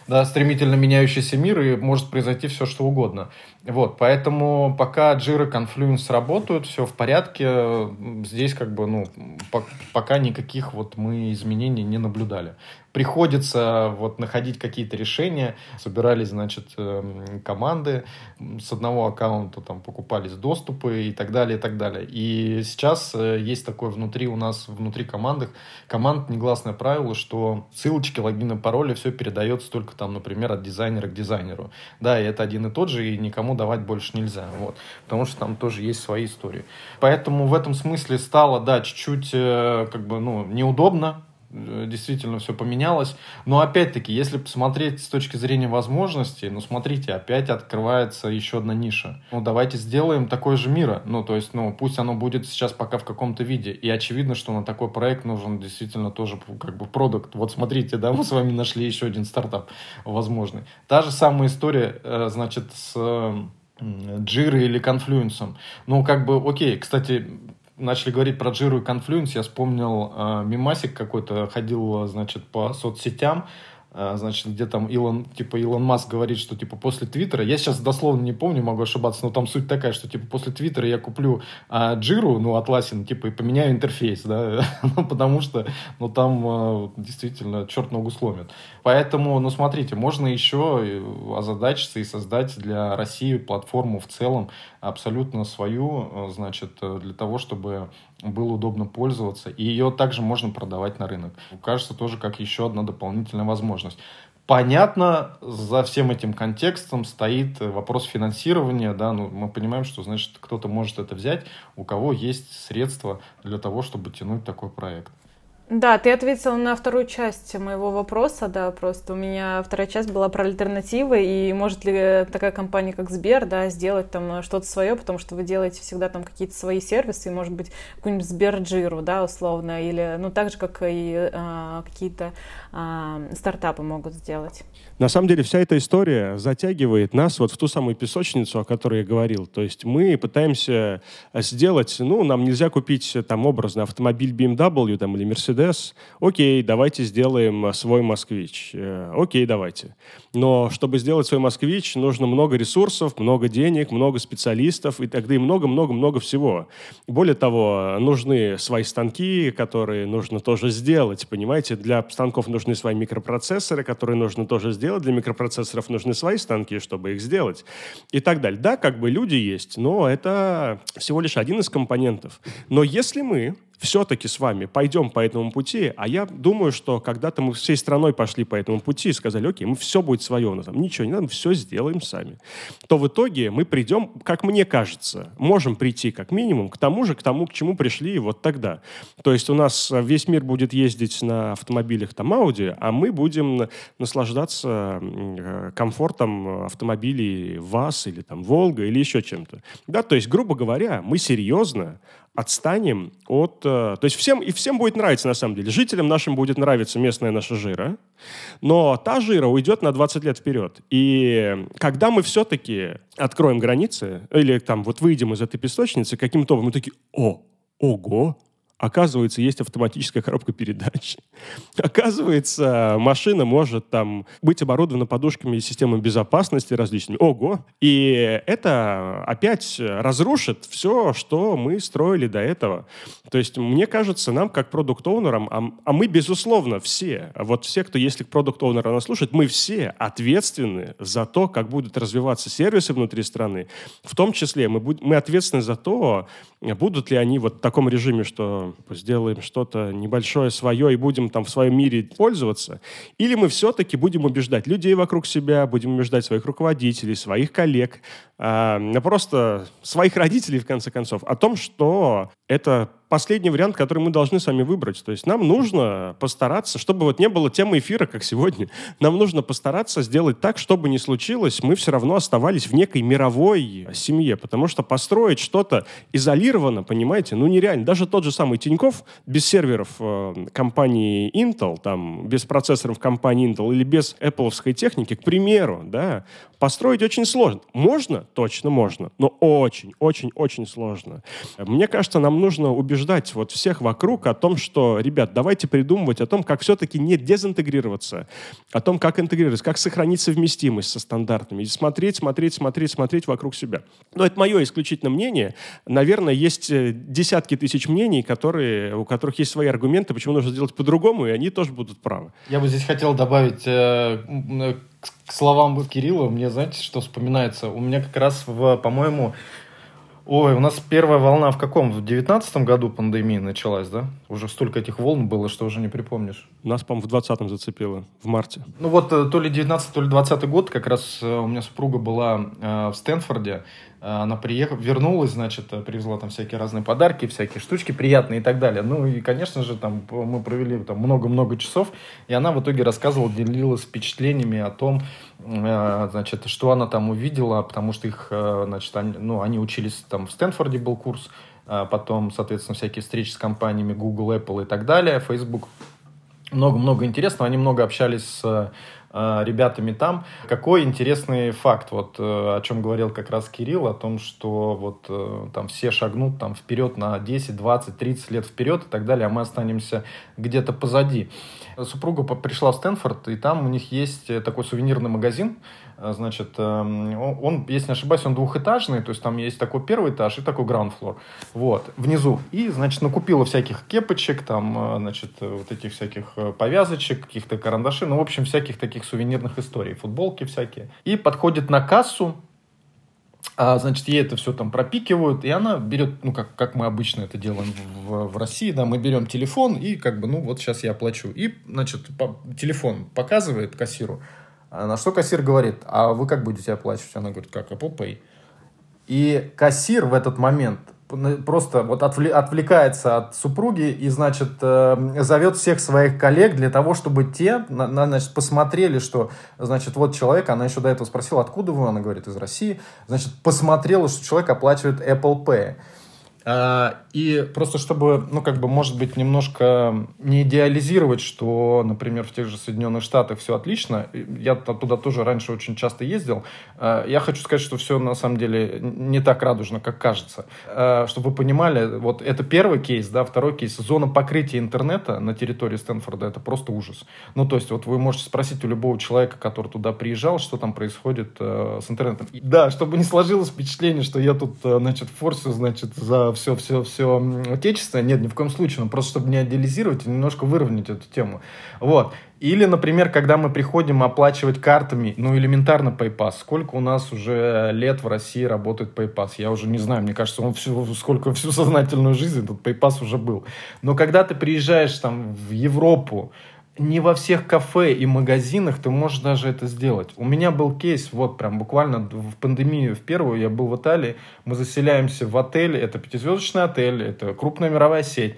да, стремительно меняющийся мир, и может произойти все, что угодно. Вот, поэтому пока Jira, Confluence работают, все в порядке, здесь как бы, ну, по пока никаких вот мы изменений не наблюдали. Приходится вот находить какие-то решения, собирались, значит, эм, команды, с одного аккаунта там покупались доступы и так далее, и так далее. И сейчас э, есть такое внутри у нас, внутри командах, команд негласное правило, что ссылочки, логины, пароли, все передается только там, например, от дизайнера к дизайнеру. Да, и это один и тот же, и никому никому давать больше нельзя. Вот. Потому что там тоже есть свои истории. Поэтому в этом смысле стало, да, чуть-чуть э, как бы, ну, неудобно, действительно все поменялось. Но опять-таки, если посмотреть с точки зрения возможностей, ну смотрите, опять открывается еще одна ниша. Ну давайте сделаем такой же мира. Ну то есть, ну пусть оно будет сейчас пока в каком-то виде. И очевидно, что на такой проект нужен действительно тоже как бы продукт. Вот смотрите, да, мы с вами нашли еще один стартап возможный. Та же самая история, э, значит, с Джирой или конфлюенсом. Ну, как бы, окей, кстати, начали говорить про Джиру и Confluence, я вспомнил э, мемасик какой-то, ходил, значит, по соцсетям, значит, где там Илон, типа, Илон Маск говорит, что, типа, после Твиттера, я сейчас дословно не помню, могу ошибаться, но там суть такая, что, типа, после Твиттера я куплю а, Джиру, ну, Atlassian, типа, и поменяю интерфейс, да, ну, потому что, ну, там а, действительно черт ногу сломит. Поэтому, ну, смотрите, можно еще озадачиться и создать для России платформу в целом абсолютно свою, значит, для того, чтобы было удобно пользоваться, и ее также можно продавать на рынок. Кажется, тоже как еще одна дополнительная возможность. Понятно, за всем этим контекстом стоит вопрос финансирования, да, ну, мы понимаем, что, значит, кто-то может это взять, у кого есть средства для того, чтобы тянуть такой проект. Да, ты ответил на вторую часть моего вопроса, да, просто у меня вторая часть была про альтернативы, и может ли такая компания, как Сбер, да, сделать там что-то свое, потому что вы делаете всегда там какие-то свои сервисы, может быть, какую-нибудь Сберджиру, да, условно, или, ну, так же, как и а, какие-то а, стартапы могут сделать. На самом деле вся эта история затягивает нас вот в ту самую песочницу, о которой я говорил. То есть мы пытаемся сделать, ну, нам нельзя купить там образно автомобиль BMW там, или Mercedes. Окей, давайте сделаем свой москвич. Э, окей, давайте. Но чтобы сделать свой москвич, нужно много ресурсов, много денег, много специалистов и тогда и много-много-много всего. Более того, нужны свои станки, которые нужно тоже сделать, понимаете? Для станков нужны свои микропроцессоры, которые нужно тоже сделать. Для микропроцессоров нужны свои станки, чтобы их сделать. И так далее. Да, как бы люди есть, но это всего лишь один из компонентов. Но если мы все-таки с вами пойдем по этому пути, а я думаю, что когда-то мы всей страной пошли по этому пути и сказали, окей, мы все будет свое, у нас ничего не надо, все сделаем сами, то в итоге мы придем, как мне кажется, можем прийти как минимум к тому же, к тому, к чему пришли вот тогда. То есть у нас весь мир будет ездить на автомобилях там Audi, а мы будем наслаждаться э, комфортом автомобилей ВАЗ или там Волга или еще чем-то. Да, то есть, грубо говоря, мы серьезно отстанем от... Э, то есть всем, и всем будет нравиться, на самом деле. Жителям нашим будет нравиться местная наша жира, но та жира уйдет на 20 лет вперед. И когда мы все-таки откроем границы, или там вот выйдем из этой песочницы, каким-то образом мы такие, о, ого, Оказывается, есть автоматическая коробка передач. Оказывается, машина может там быть оборудована подушками и системами безопасности различными. Ого! И это опять разрушит все, что мы строили до этого. То есть, мне кажется, нам как продукт-оунерам, а, а мы, безусловно, все, вот все, кто, если продукт-оунера нас слушает, мы все ответственны за то, как будут развиваться сервисы внутри страны. В том числе мы, будь, мы ответственны за то, Будут ли они вот в таком режиме, что сделаем что-то небольшое свое и будем там в своем мире пользоваться? Или мы все-таки будем убеждать людей вокруг себя, будем убеждать своих руководителей, своих коллег, э, просто своих родителей, в конце концов, о том, что это последний вариант, который мы должны сами выбрать. То есть нам нужно постараться, чтобы вот не было темы эфира, как сегодня, нам нужно постараться сделать так, чтобы не случилось, мы все равно оставались в некой мировой семье, потому что построить что-то изолированно, понимаете, ну нереально. Даже тот же самый Тиньков без серверов э, компании Intel, там, без процессоров компании Intel или без Apple техники, к примеру, да, построить очень сложно. Можно? Точно можно, но очень, очень, очень сложно. Мне кажется, нам нужно убеждать вот всех вокруг о том, что, ребят, давайте придумывать о том, как все-таки не дезинтегрироваться, о том, как интегрироваться, как сохранить совместимость со стандартами, и смотреть, смотреть, смотреть, смотреть вокруг себя. Но это мое исключительно мнение. Наверное, есть э, десятки тысяч мнений, которые, у которых есть свои аргументы, почему нужно сделать по-другому, и они тоже будут правы. Я бы здесь хотел добавить э, к словам Кирилла, мне, знаете, что вспоминается? У меня как раз, в, по-моему, Ой, у нас первая волна в каком? В девятнадцатом году пандемия началась, да? Уже столько этих волн было, что уже не припомнишь. Нас, по-моему, в двадцатом зацепило, в марте. Ну вот, э, то ли девятнадцатый, то ли двадцатый год, как раз э, у меня супруга была э, в Стэнфорде, она приехала, вернулась, значит, э, привезла там всякие разные подарки, всякие штучки приятные и так далее. Ну и, конечно же, там мы провели там много-много часов, и она в итоге рассказывала, делилась впечатлениями о том, э, значит, что она там увидела, потому что их, значит, они, ну, они учились там в Стэнфорде был курс, потом, соответственно, всякие встречи с компаниями Google, Apple и так далее, Facebook. Много-много интересного. Они много общались с Э, ребятами там. Какой интересный факт, вот э, о чем говорил как раз Кирилл, о том, что вот э, там все шагнут там вперед на 10, 20, 30 лет вперед и так далее, а мы останемся где-то позади. Супруга пришла в Стэнфорд, и там у них есть такой сувенирный магазин, значит, эм, он, если не ошибаюсь, он двухэтажный, то есть там есть такой первый этаж и такой floor, вот, внизу. И, значит, накупила всяких кепочек, там, э, значит, вот этих всяких э, повязочек, каких-то карандашей, ну, в общем, всяких таких сувенирных историй, футболки всякие. И подходит на кассу, а, значит, ей это все там пропикивают, и она берет, ну, как, как мы обычно это делаем в, в России, да, мы берем телефон и как бы, ну, вот сейчас я оплачу. И, значит, по, телефон показывает кассиру, а на что кассир говорит, а вы как будете оплачивать? Она говорит, как, Apple Pay. И кассир в этот момент просто вот отвлекается от супруги и, значит, э, зовет всех своих коллег для того, чтобы те, значит, посмотрели, что, значит, вот человек, она еще до этого спросила, откуда вы, она говорит, из России, значит, посмотрела, что человек оплачивает Apple Pay. А, и просто чтобы, ну, как бы, может быть, немножко не идеализировать, что, например, в тех же Соединенных Штатах все отлично. Я туда тоже раньше очень часто ездил. А, я хочу сказать, что все на самом деле не так радужно, как кажется. А, чтобы вы понимали, вот это первый кейс, да, второй кейс. Зона покрытия интернета на территории Стэнфорда это просто ужас. Ну, то есть, вот вы можете спросить у любого человека, который туда приезжал, что там происходит э, с интернетом. Да, чтобы не сложилось впечатление, что я тут, э, значит, форсю, значит, за все, все, все отечественное. Нет, ни в коем случае. Ну, просто чтобы не идеализировать и немножко выровнять эту тему. Вот. Или, например, когда мы приходим оплачивать картами, ну, элементарно PayPass. Сколько у нас уже лет в России работает PayPass? Я уже не знаю, мне кажется, он всю, сколько всю сознательную жизнь этот PayPass уже был. Но когда ты приезжаешь там в Европу, не во всех кафе и магазинах ты можешь даже это сделать. У меня был кейс, вот прям буквально в пандемию в первую, я был в Италии, мы заселяемся в отель, это пятизвездочный отель, это крупная мировая сеть.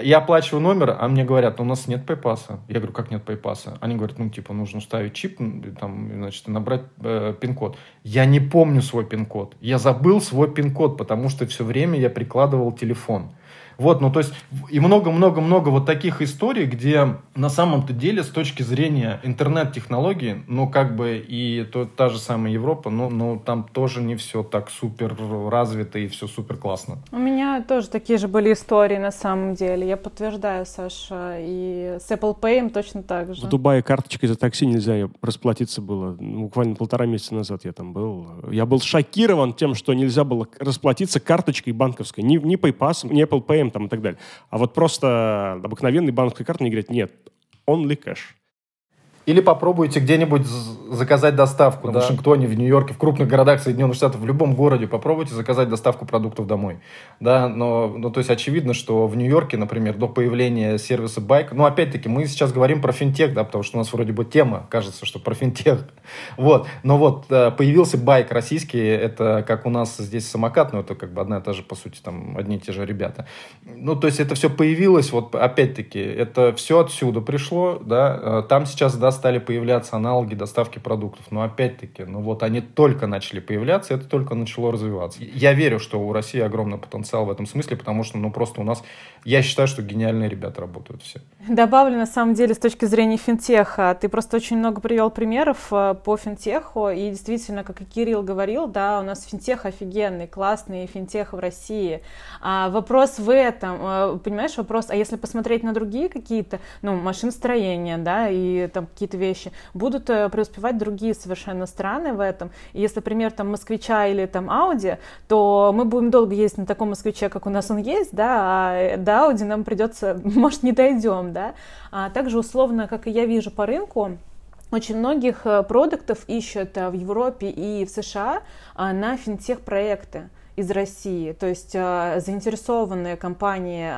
Я оплачиваю номер, а мне говорят, у нас нет PayPass а. Я говорю, как нет PayPass а? Они говорят, ну, типа, нужно ставить чип, там, значит, набрать э, пин-код. Я не помню свой пин-код. Я забыл свой пин-код, потому что все время я прикладывал телефон. Вот, ну то есть и много-много-много вот таких историй, где на самом-то деле с точки зрения интернет-технологий, ну как бы и то, та же самая Европа, ну, ну там тоже не все так супер развито и все супер классно. У меня тоже такие же были истории на самом деле. Я подтверждаю, Саша, и с Apple Pay точно так же. В Дубае карточкой за такси нельзя расплатиться было. Буквально полтора месяца назад я там был. Я был шокирован тем, что нельзя было расплатиться карточкой банковской. Ни, ни PayPass, ни Apple Pay там и так далее. А вот просто обыкновенный банковской карты не говорят, нет, only cash. Или попробуйте где-нибудь заказать доставку да. в Вашингтоне, в Нью-Йорке, в крупных городах Соединенных Штатов, в любом городе. Попробуйте заказать доставку продуктов домой. Да, но, ну, то есть очевидно, что в Нью-Йорке, например, до появления сервиса Байк, ну, опять-таки, мы сейчас говорим про финтех, да, потому что у нас вроде бы тема, кажется, что про финтех. Вот, но вот э, появился Байк российский, это как у нас здесь самокат, но это как бы одна и та же, по сути, там, одни и те же ребята. Ну, то есть это все появилось, вот, опять-таки, это все отсюда пришло, да, э, там сейчас, да, стали появляться аналоги доставки продуктов. Но опять-таки, ну вот они только начали появляться, это только начало развиваться. Я верю, что у России огромный потенциал в этом смысле, потому что, ну просто у нас, я считаю, что гениальные ребята работают все. Добавлю, на самом деле, с точки зрения финтеха, ты просто очень много привел примеров э, по финтеху, и действительно, как и Кирилл говорил, да, у нас финтех офигенный, классный финтех в России. А вопрос в этом, э, понимаешь, вопрос, а если посмотреть на другие какие-то, ну, машиностроения, да, и там какие-то вещи, будут э, преуспевать другие совершенно страны в этом. И если пример там москвича или там Ауди, то мы будем долго ездить на таком москвиче, как у нас он есть, да, а до Ауди нам придется, может, не дойдем, да. А также условно, как и я вижу по рынку, очень многих э, продуктов ищут э, в Европе и в США а, на финтех-проекты из России, то есть э, заинтересованные компании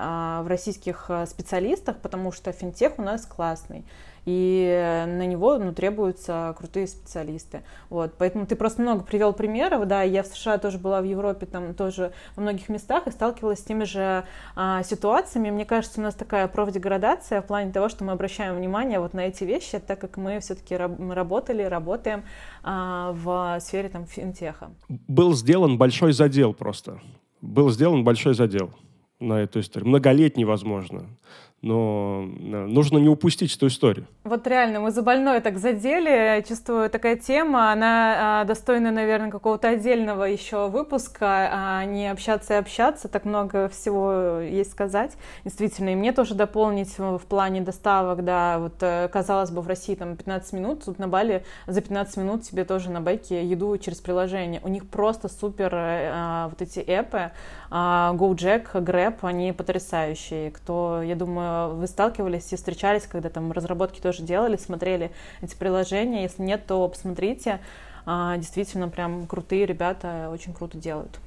в российских специалистах, потому что финтех у нас классный и на него ну, требуются крутые специалисты. Вот. Поэтому ты просто много привел примеров, да, я в США тоже была в Европе, там тоже во многих местах и сталкивалась с теми же а, ситуациями. Мне кажется, у нас такая профдеградация в плане того, что мы обращаем внимание вот на эти вещи, так как мы все-таки раб- работали, работаем а, в сфере там финтеха. Был сделан большой задел просто. Был сделан большой задел на эту историю. Многолетний, возможно но э, нужно не упустить эту историю. Вот реально, мы за больное так задели, чувствую, такая тема, она а, достойна, наверное, какого-то отдельного еще выпуска, а не общаться и общаться, так много всего есть сказать, действительно, и мне тоже дополнить в плане доставок, да, вот э, казалось бы в России там 15 минут, тут на Бали за 15 минут тебе тоже на байке еду через приложение, у них просто супер а, вот эти эпы, а, GoJack, Grab, они потрясающие, кто, я думаю, вы сталкивались и встречались, когда там разработки тоже делали, смотрели эти приложения. Если нет, то посмотрите. А, действительно, прям крутые ребята, очень круто делают.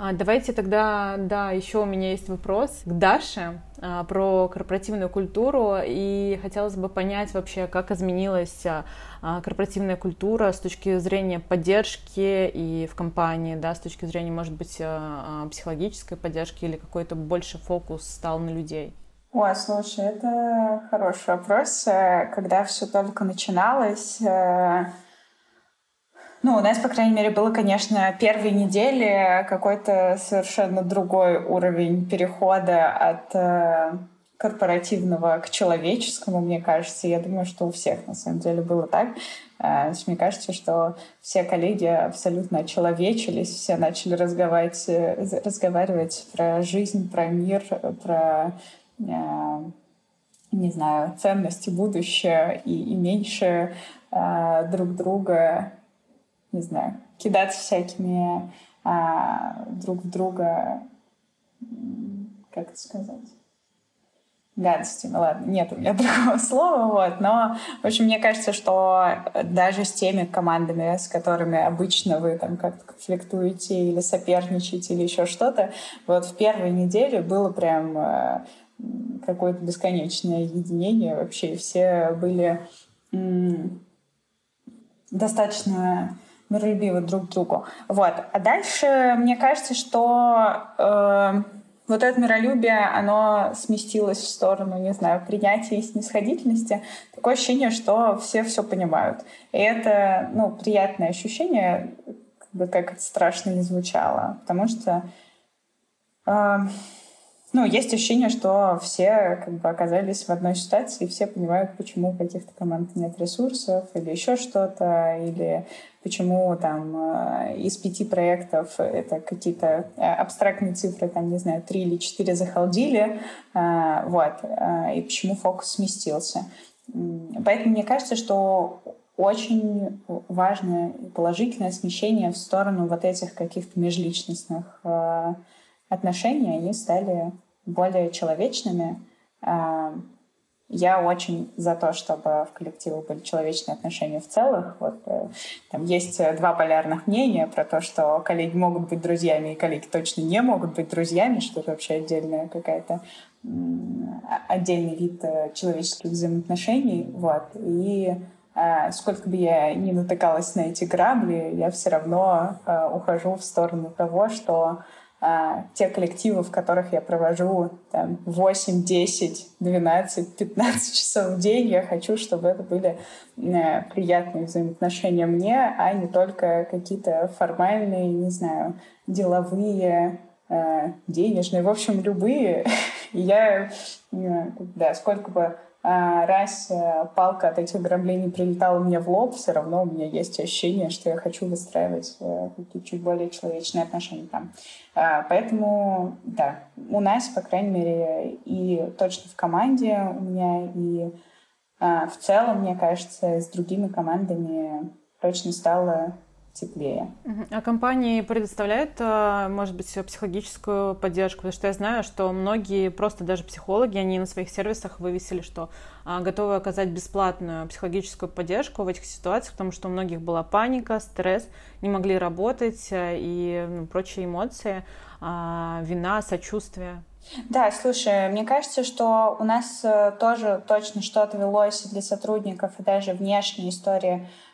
А, давайте тогда, да, еще у меня есть вопрос к Даше а, про корпоративную культуру, и хотелось бы понять вообще, как изменилась корпоративная культура с точки зрения поддержки и в компании, да, с точки зрения, может быть, психологической поддержки или какой-то больше фокус стал на людей. Ой, слушай, это хороший вопрос. Э, когда все только начиналось, э, ну, у нас, по крайней мере, было, конечно, первые недели какой-то совершенно другой уровень перехода от э, корпоративного к человеческому, мне кажется. Я думаю, что у всех, на самом деле, было так. Мне кажется, что все коллеги абсолютно человечились, все начали разговаривать, разговаривать про жизнь, про мир, про не знаю, ценности будущее и, и меньше э, друг друга, не знаю, кидаться всякими э, друг в друга, как это сказать, гадостями. Ладно, нет у меня другого слова, вот. Но, в общем, мне кажется, что даже с теми командами, с которыми обычно вы там как-то конфликтуете или соперничаете или еще что-то, вот в первой неделе было прям э, какое-то бесконечное единение. Вообще все были достаточно миролюбивы друг к другу. Вот. А дальше мне кажется, что э, вот это миролюбие, оно сместилось в сторону, не знаю, принятия и снисходительности. Такое ощущение, что все все понимают. И это, ну, приятное ощущение, как бы как это страшно не звучало. Потому что э, ну, есть ощущение, что все как бы оказались в одной ситуации, и все понимают, почему у каких-то команд нет ресурсов или еще что-то, или почему там э, из пяти проектов это какие-то э, абстрактные цифры, там, не знаю, три или четыре захалдили, э, вот, и почему фокус сместился. Поэтому мне кажется, что очень важное положительное смещение в сторону вот этих каких-то межличностных отношений, они стали более человечными. А, я очень за то, чтобы в коллективах были человечные отношения в целых. Вот, э, там есть э, два полярных мнения про то, что коллеги могут быть друзьями, и коллеги точно не могут быть друзьями, что это вообще отдельная какая-то отдельный вид э, человеческих взаимоотношений. Вот. И сколько бы я ни натыкалась на эти грабли, я все равно ухожу в сторону того, что а, те коллективы, в которых я провожу там, 8, 10, 12, 15 часов в день, я хочу, чтобы это были э, приятные взаимоотношения мне, а не только какие-то формальные, не знаю, деловые, э, денежные, в общем, любые. я, э, да, сколько бы раз э, палка от этих граблений прилетала мне в лоб, все равно у меня есть ощущение, что я хочу выстраивать э, какие-то чуть более человечные отношения там. А, поэтому, да, у нас, по крайней мере, и точно в команде у меня, и а, в целом, мне кажется, с другими командами точно стало теплее. А компании предоставляют, а, может быть, психологическую поддержку? Потому что я знаю, что многие, просто даже психологи, они на своих сервисах вывесили, что а, готовы оказать бесплатную психологическую поддержку в этих ситуациях, потому что у многих была паника, стресс, не могли работать а, и ну, прочие эмоции, вина, сочувствие. Да, слушай, мне кажется, что у нас э, тоже точно что-то велось для сотрудников и даже внешняя история а,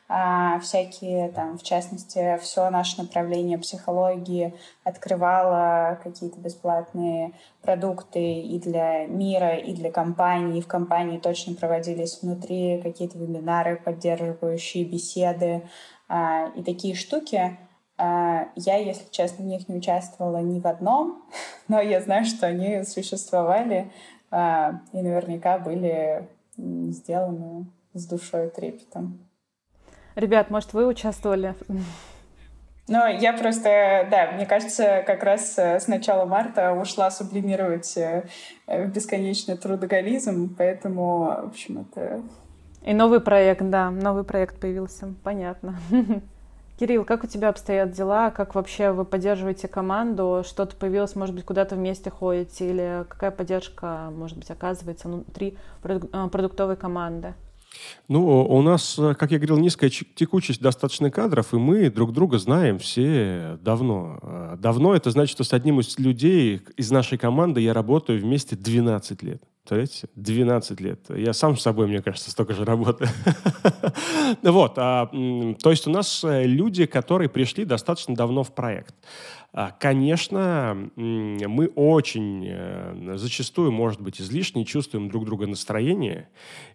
всякие там, в частности, все наше направление психологии открывало какие-то бесплатные продукты и для мира, и для компании. В компании точно проводились внутри какие-то вебинары, поддерживающие беседы а, и такие штуки. А, я, если честно, в них не участвовала ни в одном, но я знаю, что они существовали а, и наверняка были сделаны с душой трепетом. Ребят, может, вы участвовали? Ну, я просто, да, мне кажется, как раз э, с начала марта ушла сублимировать э, в бесконечный трудоголизм, поэтому, в общем, это... И новый проект, да, новый проект появился, понятно. Кирилл, как у тебя обстоят дела? Как вообще вы поддерживаете команду? Что-то появилось, может быть, куда-то вместе ходите? Или какая поддержка, может быть, оказывается внутри э, продуктовой команды? Ну, у нас, э, как я говорил, низкая текучесть достаточно кадров, и мы друг друга знаем все давно. Э, давно это значит, что с одним из людей из нашей команды я работаю вместе 12 лет. Представляете? 12 лет. Я сам с собой, мне кажется, столько же работаю. Вот. А, то есть у нас э, люди, которые пришли достаточно давно в проект. А, конечно, мы очень э, зачастую, может быть, излишне чувствуем друг друга настроение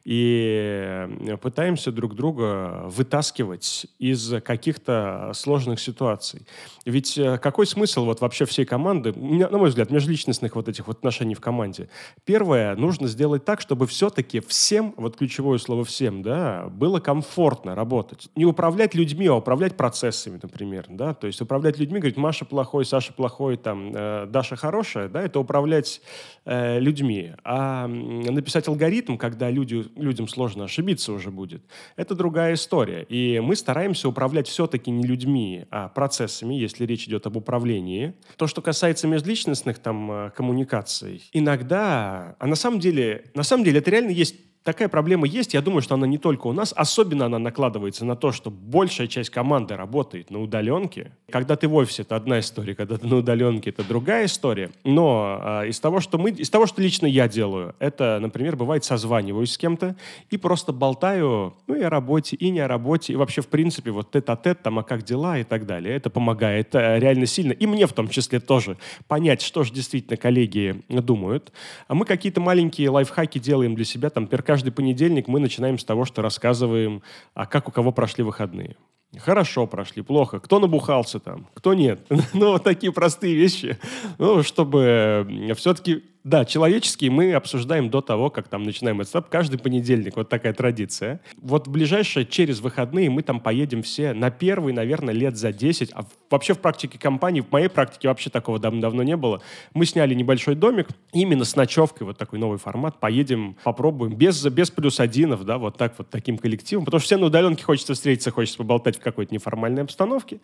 и э, пытаемся друг друга вытаскивать из каких-то сложных ситуаций. Ведь э, какой смысл вот вообще всей команды, на мой взгляд, межличностных вот этих вот отношений в команде? Первое, нужно сделать так, чтобы все-таки всем, вот ключевое слово «всем», да, было комфортно работать. Не управлять людьми, а управлять процессами, например, да, то есть управлять людьми, говорить, Маша плохая, плохой, Саша плохой, там, э, Даша хорошая, да, это управлять э, людьми. А написать алгоритм, когда люди, людям сложно ошибиться уже будет, это другая история. И мы стараемся управлять все-таки не людьми, а процессами, если речь идет об управлении. То, что касается межличностных там э, коммуникаций, иногда, а на самом деле, на самом деле это реально есть такая проблема есть. Я думаю, что она не только у нас. Особенно она накладывается на то, что большая часть команды работает на удаленке. Когда ты в офисе, это одна история. Когда ты на удаленке, это другая история. Но э, из того, что мы, из того, что лично я делаю, это, например, бывает созваниваюсь с кем-то и просто болтаю, ну и о работе, и не о работе, и вообще, в принципе, вот тет-а-тет, там, а как дела и так далее. Это помогает э, реально сильно. И мне в том числе тоже понять, что же действительно коллеги думают. А мы какие-то маленькие лайфхаки делаем для себя, там, перка каждый понедельник мы начинаем с того, что рассказываем, а как у кого прошли выходные. Хорошо прошли, плохо. Кто набухался там, кто нет. ну, вот такие простые вещи. Ну, чтобы все-таки да, человеческие мы обсуждаем до того, как там начинаем этап. Каждый понедельник вот такая традиция. Вот ближайшее, через выходные мы там поедем все на первый, наверное, лет за 10. А вообще в практике компании, в моей практике вообще такого давно, давно не было. Мы сняли небольшой домик, именно с ночевкой, вот такой новый формат. Поедем, попробуем, без, без плюс одинов, да, вот так вот таким коллективом. Потому что все на удаленке хочется встретиться, хочется поболтать в какой-то неформальной обстановке.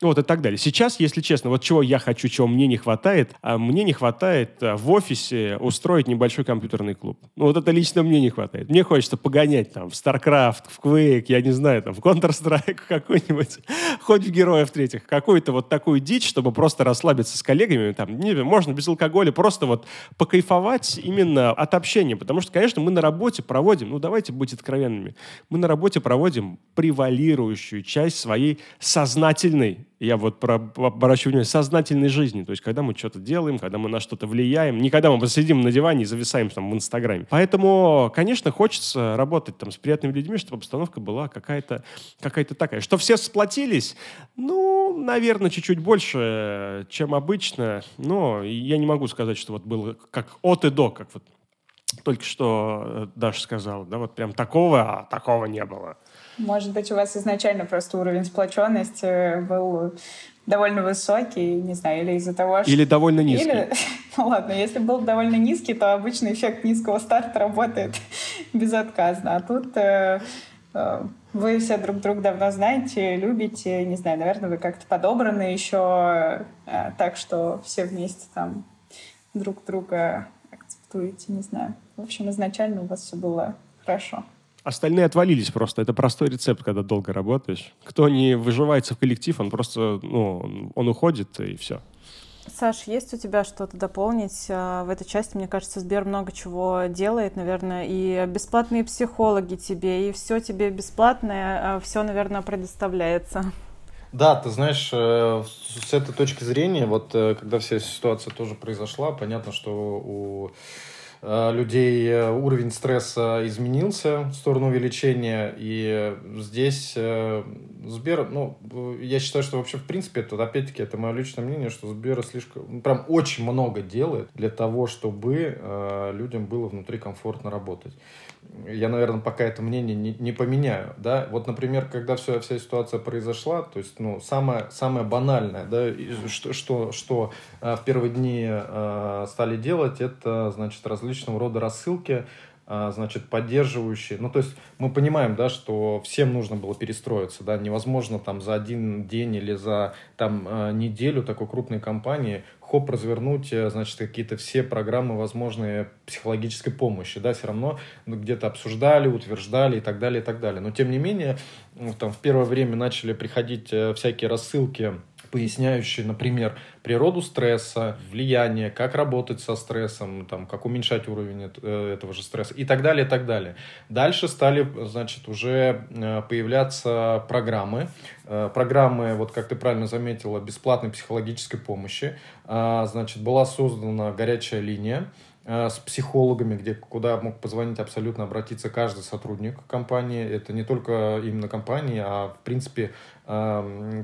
Вот и так далее. Сейчас, если честно, вот чего я хочу, чего мне не хватает, а мне не хватает а, в офисе устроить небольшой компьютерный клуб. Ну, вот это лично мне не хватает. Мне хочется погонять там в StarCraft, в Quake, я не знаю, там в Counter-Strike какой-нибудь, хоть в Героев третьих, какую-то вот такую дичь, чтобы просто расслабиться с коллегами, там, не можно без алкоголя, просто вот покайфовать именно от общения. Потому что, конечно, мы на работе проводим, ну, давайте быть откровенными, мы на работе проводим превалирующую часть своей сознательной я вот про, внимание, сознательной жизни. То есть, когда мы что-то делаем, когда мы на что-то влияем, не когда мы сидим на диване и зависаем там в Инстаграме. Поэтому, конечно, хочется работать там с приятными людьми, чтобы обстановка была какая-то какая такая. Что все сплотились, ну, наверное, чуть-чуть больше, чем обычно. Но я не могу сказать, что вот было как от и до, как вот только что э, Даша сказала, да, вот прям такого, а такого не было. Может быть, у вас изначально просто уровень сплоченности был довольно высокий, не знаю, или из-за того, что... Или довольно низкий. Или... Ну ладно, если был довольно низкий, то обычно эффект низкого старта работает безотказно. А тут э, э, вы все друг друга давно знаете, любите, не знаю, наверное, вы как-то подобраны еще э, так, что все вместе там друг друга акцептуете, не знаю. В общем, изначально у вас все было хорошо. Остальные отвалились просто. Это простой рецепт, когда долго работаешь. Кто не выживается в коллектив, он просто, ну, он уходит и все. Саш, есть у тебя что-то дополнить а, в этой части? Мне кажется, Сбер много чего делает, наверное, и бесплатные психологи тебе, и все тебе бесплатное, а, все, наверное, предоставляется. Да, ты знаешь, э, с этой точки зрения, вот э, когда вся ситуация тоже произошла, понятно, что у Э, людей э, уровень стресса изменился в сторону увеличения, и здесь э, Сбер, ну, я считаю, что вообще, в принципе, это, опять-таки, это мое личное мнение, что Сбер слишком, ну, прям очень много делает для того, чтобы людям было внутри комфортно работать я, наверное, пока это мнение не, не поменяю, да, вот, например, когда вся, вся ситуация произошла, то есть, ну, самое, самое банальное, да, что, что, что э, в первые дни э, стали делать, это, значит, различного рода рассылки, значит, поддерживающие, ну, то есть, мы понимаем, да, что всем нужно было перестроиться, да, невозможно там за один день или за там э, неделю такой крупной компании хоп, развернуть, э, значит, какие-то все программы возможные психологической помощи, да, все равно ну, где-то обсуждали, утверждали и так далее, и так далее. Но, тем не менее, ну, там в первое время начали приходить э, всякие рассылки, поясняющие, например, природу стресса, влияние, как работать со стрессом, там, как уменьшать уровень э, этого же стресса и так далее, и так далее. Дальше стали, значит, уже э, появляться программы, э, программы, вот как ты правильно заметила, бесплатной психологической помощи. Значит, была создана горячая линия, с психологами, где, куда мог позвонить абсолютно обратиться каждый сотрудник компании. Это не только именно компании, а в принципе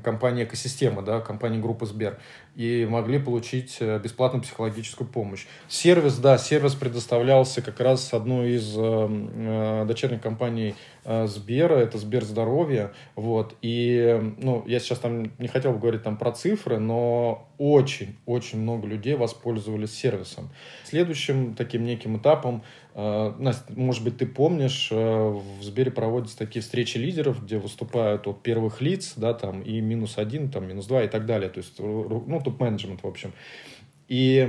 компании экосистема, да, компании группы Сбер, и могли получить э, бесплатную психологическую помощь. Сервис, да, сервис предоставлялся как раз одной из э, дочерних компаний э, Сбера, это Сбер Здоровье, вот, и, ну, я сейчас там не хотел бы говорить там про цифры, но очень-очень много людей воспользовались сервисом. Следующим таким неким этапом Э, Настя, может быть, ты помнишь, э, в Сбере проводятся такие встречи лидеров, где выступают от первых лиц, да, там, и минус один, там, минус два и так далее. То есть, ну, топ-менеджмент, в общем. И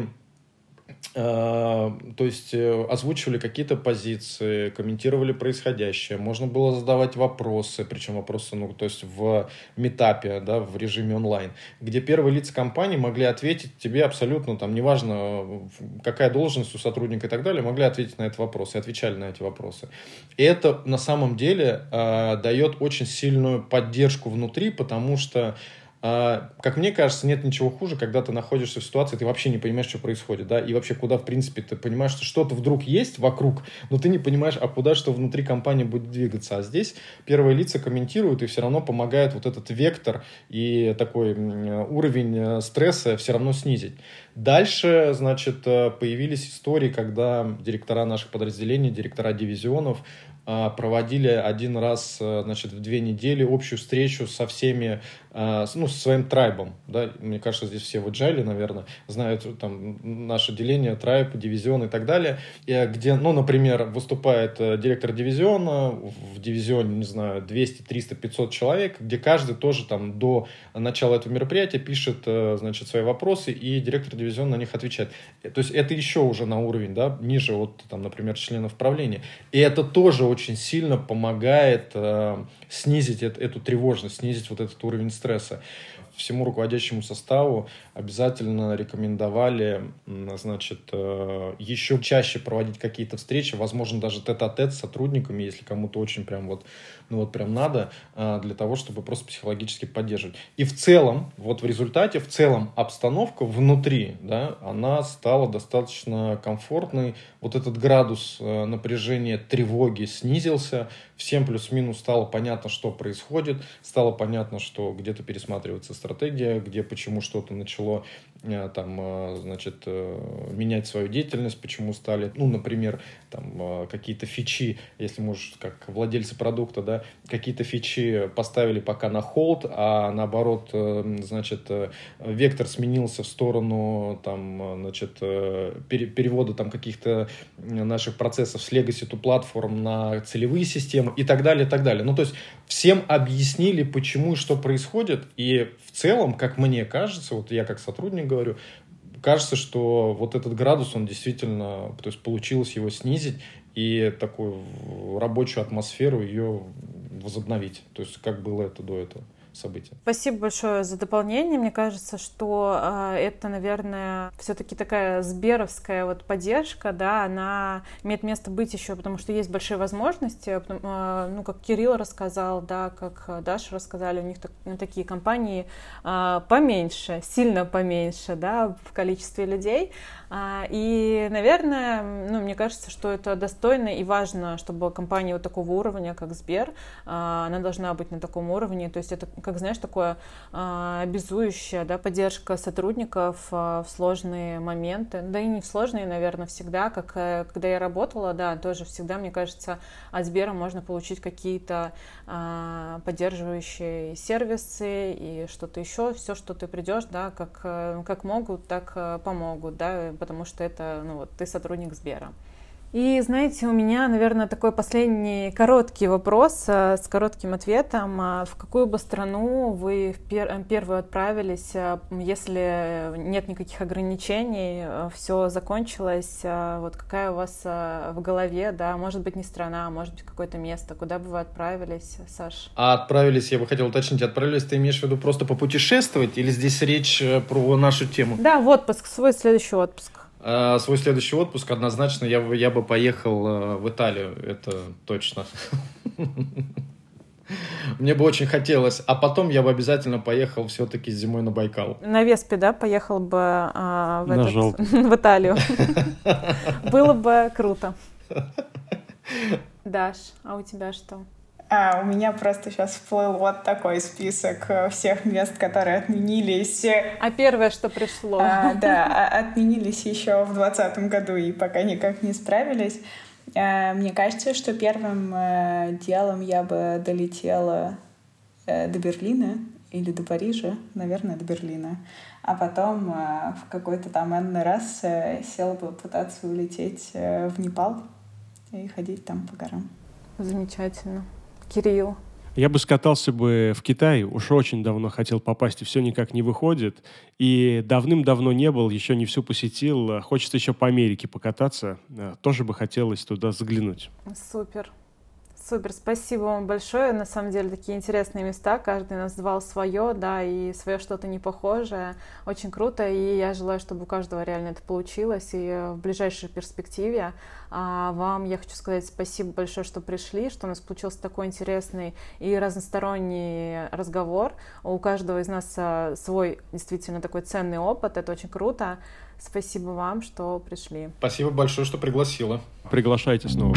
Э, то есть э, озвучивали какие-то позиции, комментировали происходящее, можно было задавать вопросы, причем вопросы, ну, то есть в метапе, да, в режиме онлайн, где первые лица компании могли ответить тебе абсолютно, там, неважно, какая должность у сотрудника и так далее, могли ответить на этот вопрос и отвечали на эти вопросы. И это на самом деле э, дает очень сильную поддержку внутри, потому что как мне кажется, нет ничего хуже, когда ты находишься в ситуации, ты вообще не понимаешь, что происходит, да, и вообще куда, в принципе, ты понимаешь, что что-то вдруг есть вокруг, но ты не понимаешь, а куда что внутри компании будет двигаться. А здесь первые лица комментируют и все равно помогают вот этот вектор и такой уровень э, стресса все равно снизить. Дальше, значит, э, появились истории, когда директора наших подразделений, директора дивизионов а, проводили один раз, э, значит, в две недели общую встречу со всеми, а, ну, со своим трайбом, да, мне кажется, здесь все в Agile, наверное, знают там наше деление, трайб, дивизион и так далее, и, где, ну, например, выступает э, директор дивизиона, в дивизионе, не знаю, 200, 300, 500 человек, где каждый тоже там до начала этого мероприятия пишет, э, значит, свои вопросы, и директор дивизиона дивизион на них отвечает. То есть это еще уже на уровень, да, ниже от, там, например, членов правления. И это тоже очень сильно помогает э, снизить эту тревожность, снизить вот этот уровень стресса всему руководящему составу обязательно рекомендовали, значит, э, еще чаще проводить какие-то встречи, возможно, даже тет-а-тет с сотрудниками, если кому-то очень прям вот, ну вот прям надо, э, для того, чтобы просто психологически поддерживать. И в целом, вот в результате, в целом обстановка внутри, да, она стала достаточно комфортной, вот этот градус э, напряжения, тревоги снизился, всем плюс-минус стало понятно, что происходит, стало понятно, что где-то пересматривается стратегия, где почему что-то начало Э, там, э, значит, менять свою деятельность, почему стали, ну, например, там, какие-то фичи, если можешь, как владельцы продукта, да, какие-то фичи поставили пока на холд, а наоборот, значит, вектор сменился в сторону, там, значит, перевода там каких-то наших процессов с legacy to platform на целевые системы и так далее, и так далее. Ну, то есть всем объяснили, почему и что происходит, и в целом, как мне кажется, вот я как сотрудник говорю, кажется, что вот этот градус, он действительно, то есть получилось его снизить и такую рабочую атмосферу ее возобновить, то есть как было это до этого события. Спасибо большое за дополнение. Мне кажется, что э, это, наверное, все-таки такая сберовская вот поддержка, да, она имеет место быть еще, потому что есть большие возможности. Э, ну, как Кирилл рассказал, да, как Даша рассказали, у них ну, такие компании э, поменьше, сильно поменьше, да, в количестве людей. А, и, наверное, ну, мне кажется, что это достойно и важно, чтобы компания вот такого уровня, как Сбер, а, она должна быть на таком уровне. То есть это, как знаешь, такое а, обязующая да, поддержка сотрудников в сложные моменты. Да и не в сложные, наверное, всегда. Как э, когда я работала, да, тоже всегда, мне кажется, от Сбера можно получить какие-то поддерживающие сервисы и что-то еще. Все, что ты придешь, да, как, э, как могут, так э, помогут, да, потому что это, ну вот, ты сотрудник Сбера. И знаете, у меня, наверное, такой последний короткий вопрос э, с коротким ответом. А в какую бы страну вы в пер первую отправились, э, если нет никаких ограничений, э, все закончилось, вот какая у вас в голове, да, может быть не страна, может быть какое-то место, куда бы вы отправились, Саш? А отправились, я бы хотел уточнить, отправились ты имеешь в виду просто попутешествовать или здесь речь про нашу тему? Да, в отпуск, свой следующий отпуск. А, свой следующий отпуск однозначно я, я бы поехал э, в Италию, это точно. Мне бы очень хотелось. А потом я бы обязательно поехал все-таки зимой на Байкал. На Веспе, да, поехал бы а, в, этот, в Италию. Было бы круто. Даш, а у тебя что? А, у меня просто сейчас всплыл вот такой список э, всех мест, которые отменились. А первое, что пришло? А, да, а, отменились еще в 2020 году и пока никак не справились. А, мне кажется, что первым э, делом я бы долетела э, до Берлина или до Парижа, наверное, до Берлина. А потом в какой-то там энный раз села бы пытаться улететь в Непал и ходить там по горам. Замечательно. Кирилл? Я бы скатался бы в Китай, уж очень давно хотел попасть, и все никак не выходит. И давным-давно не был, еще не все посетил. Хочется еще по Америке покататься. Тоже бы хотелось туда заглянуть. Супер. Супер, спасибо вам большое. На самом деле такие интересные места. Каждый назвал свое, да, и свое что-то не похожее. Очень круто, и я желаю, чтобы у каждого реально это получилось. И в ближайшей перспективе а вам я хочу сказать спасибо большое, что пришли, что у нас получился такой интересный и разносторонний разговор. У каждого из нас а, свой действительно такой ценный опыт. Это очень круто. Спасибо вам, что пришли. Спасибо большое, что пригласила. Приглашайте снова.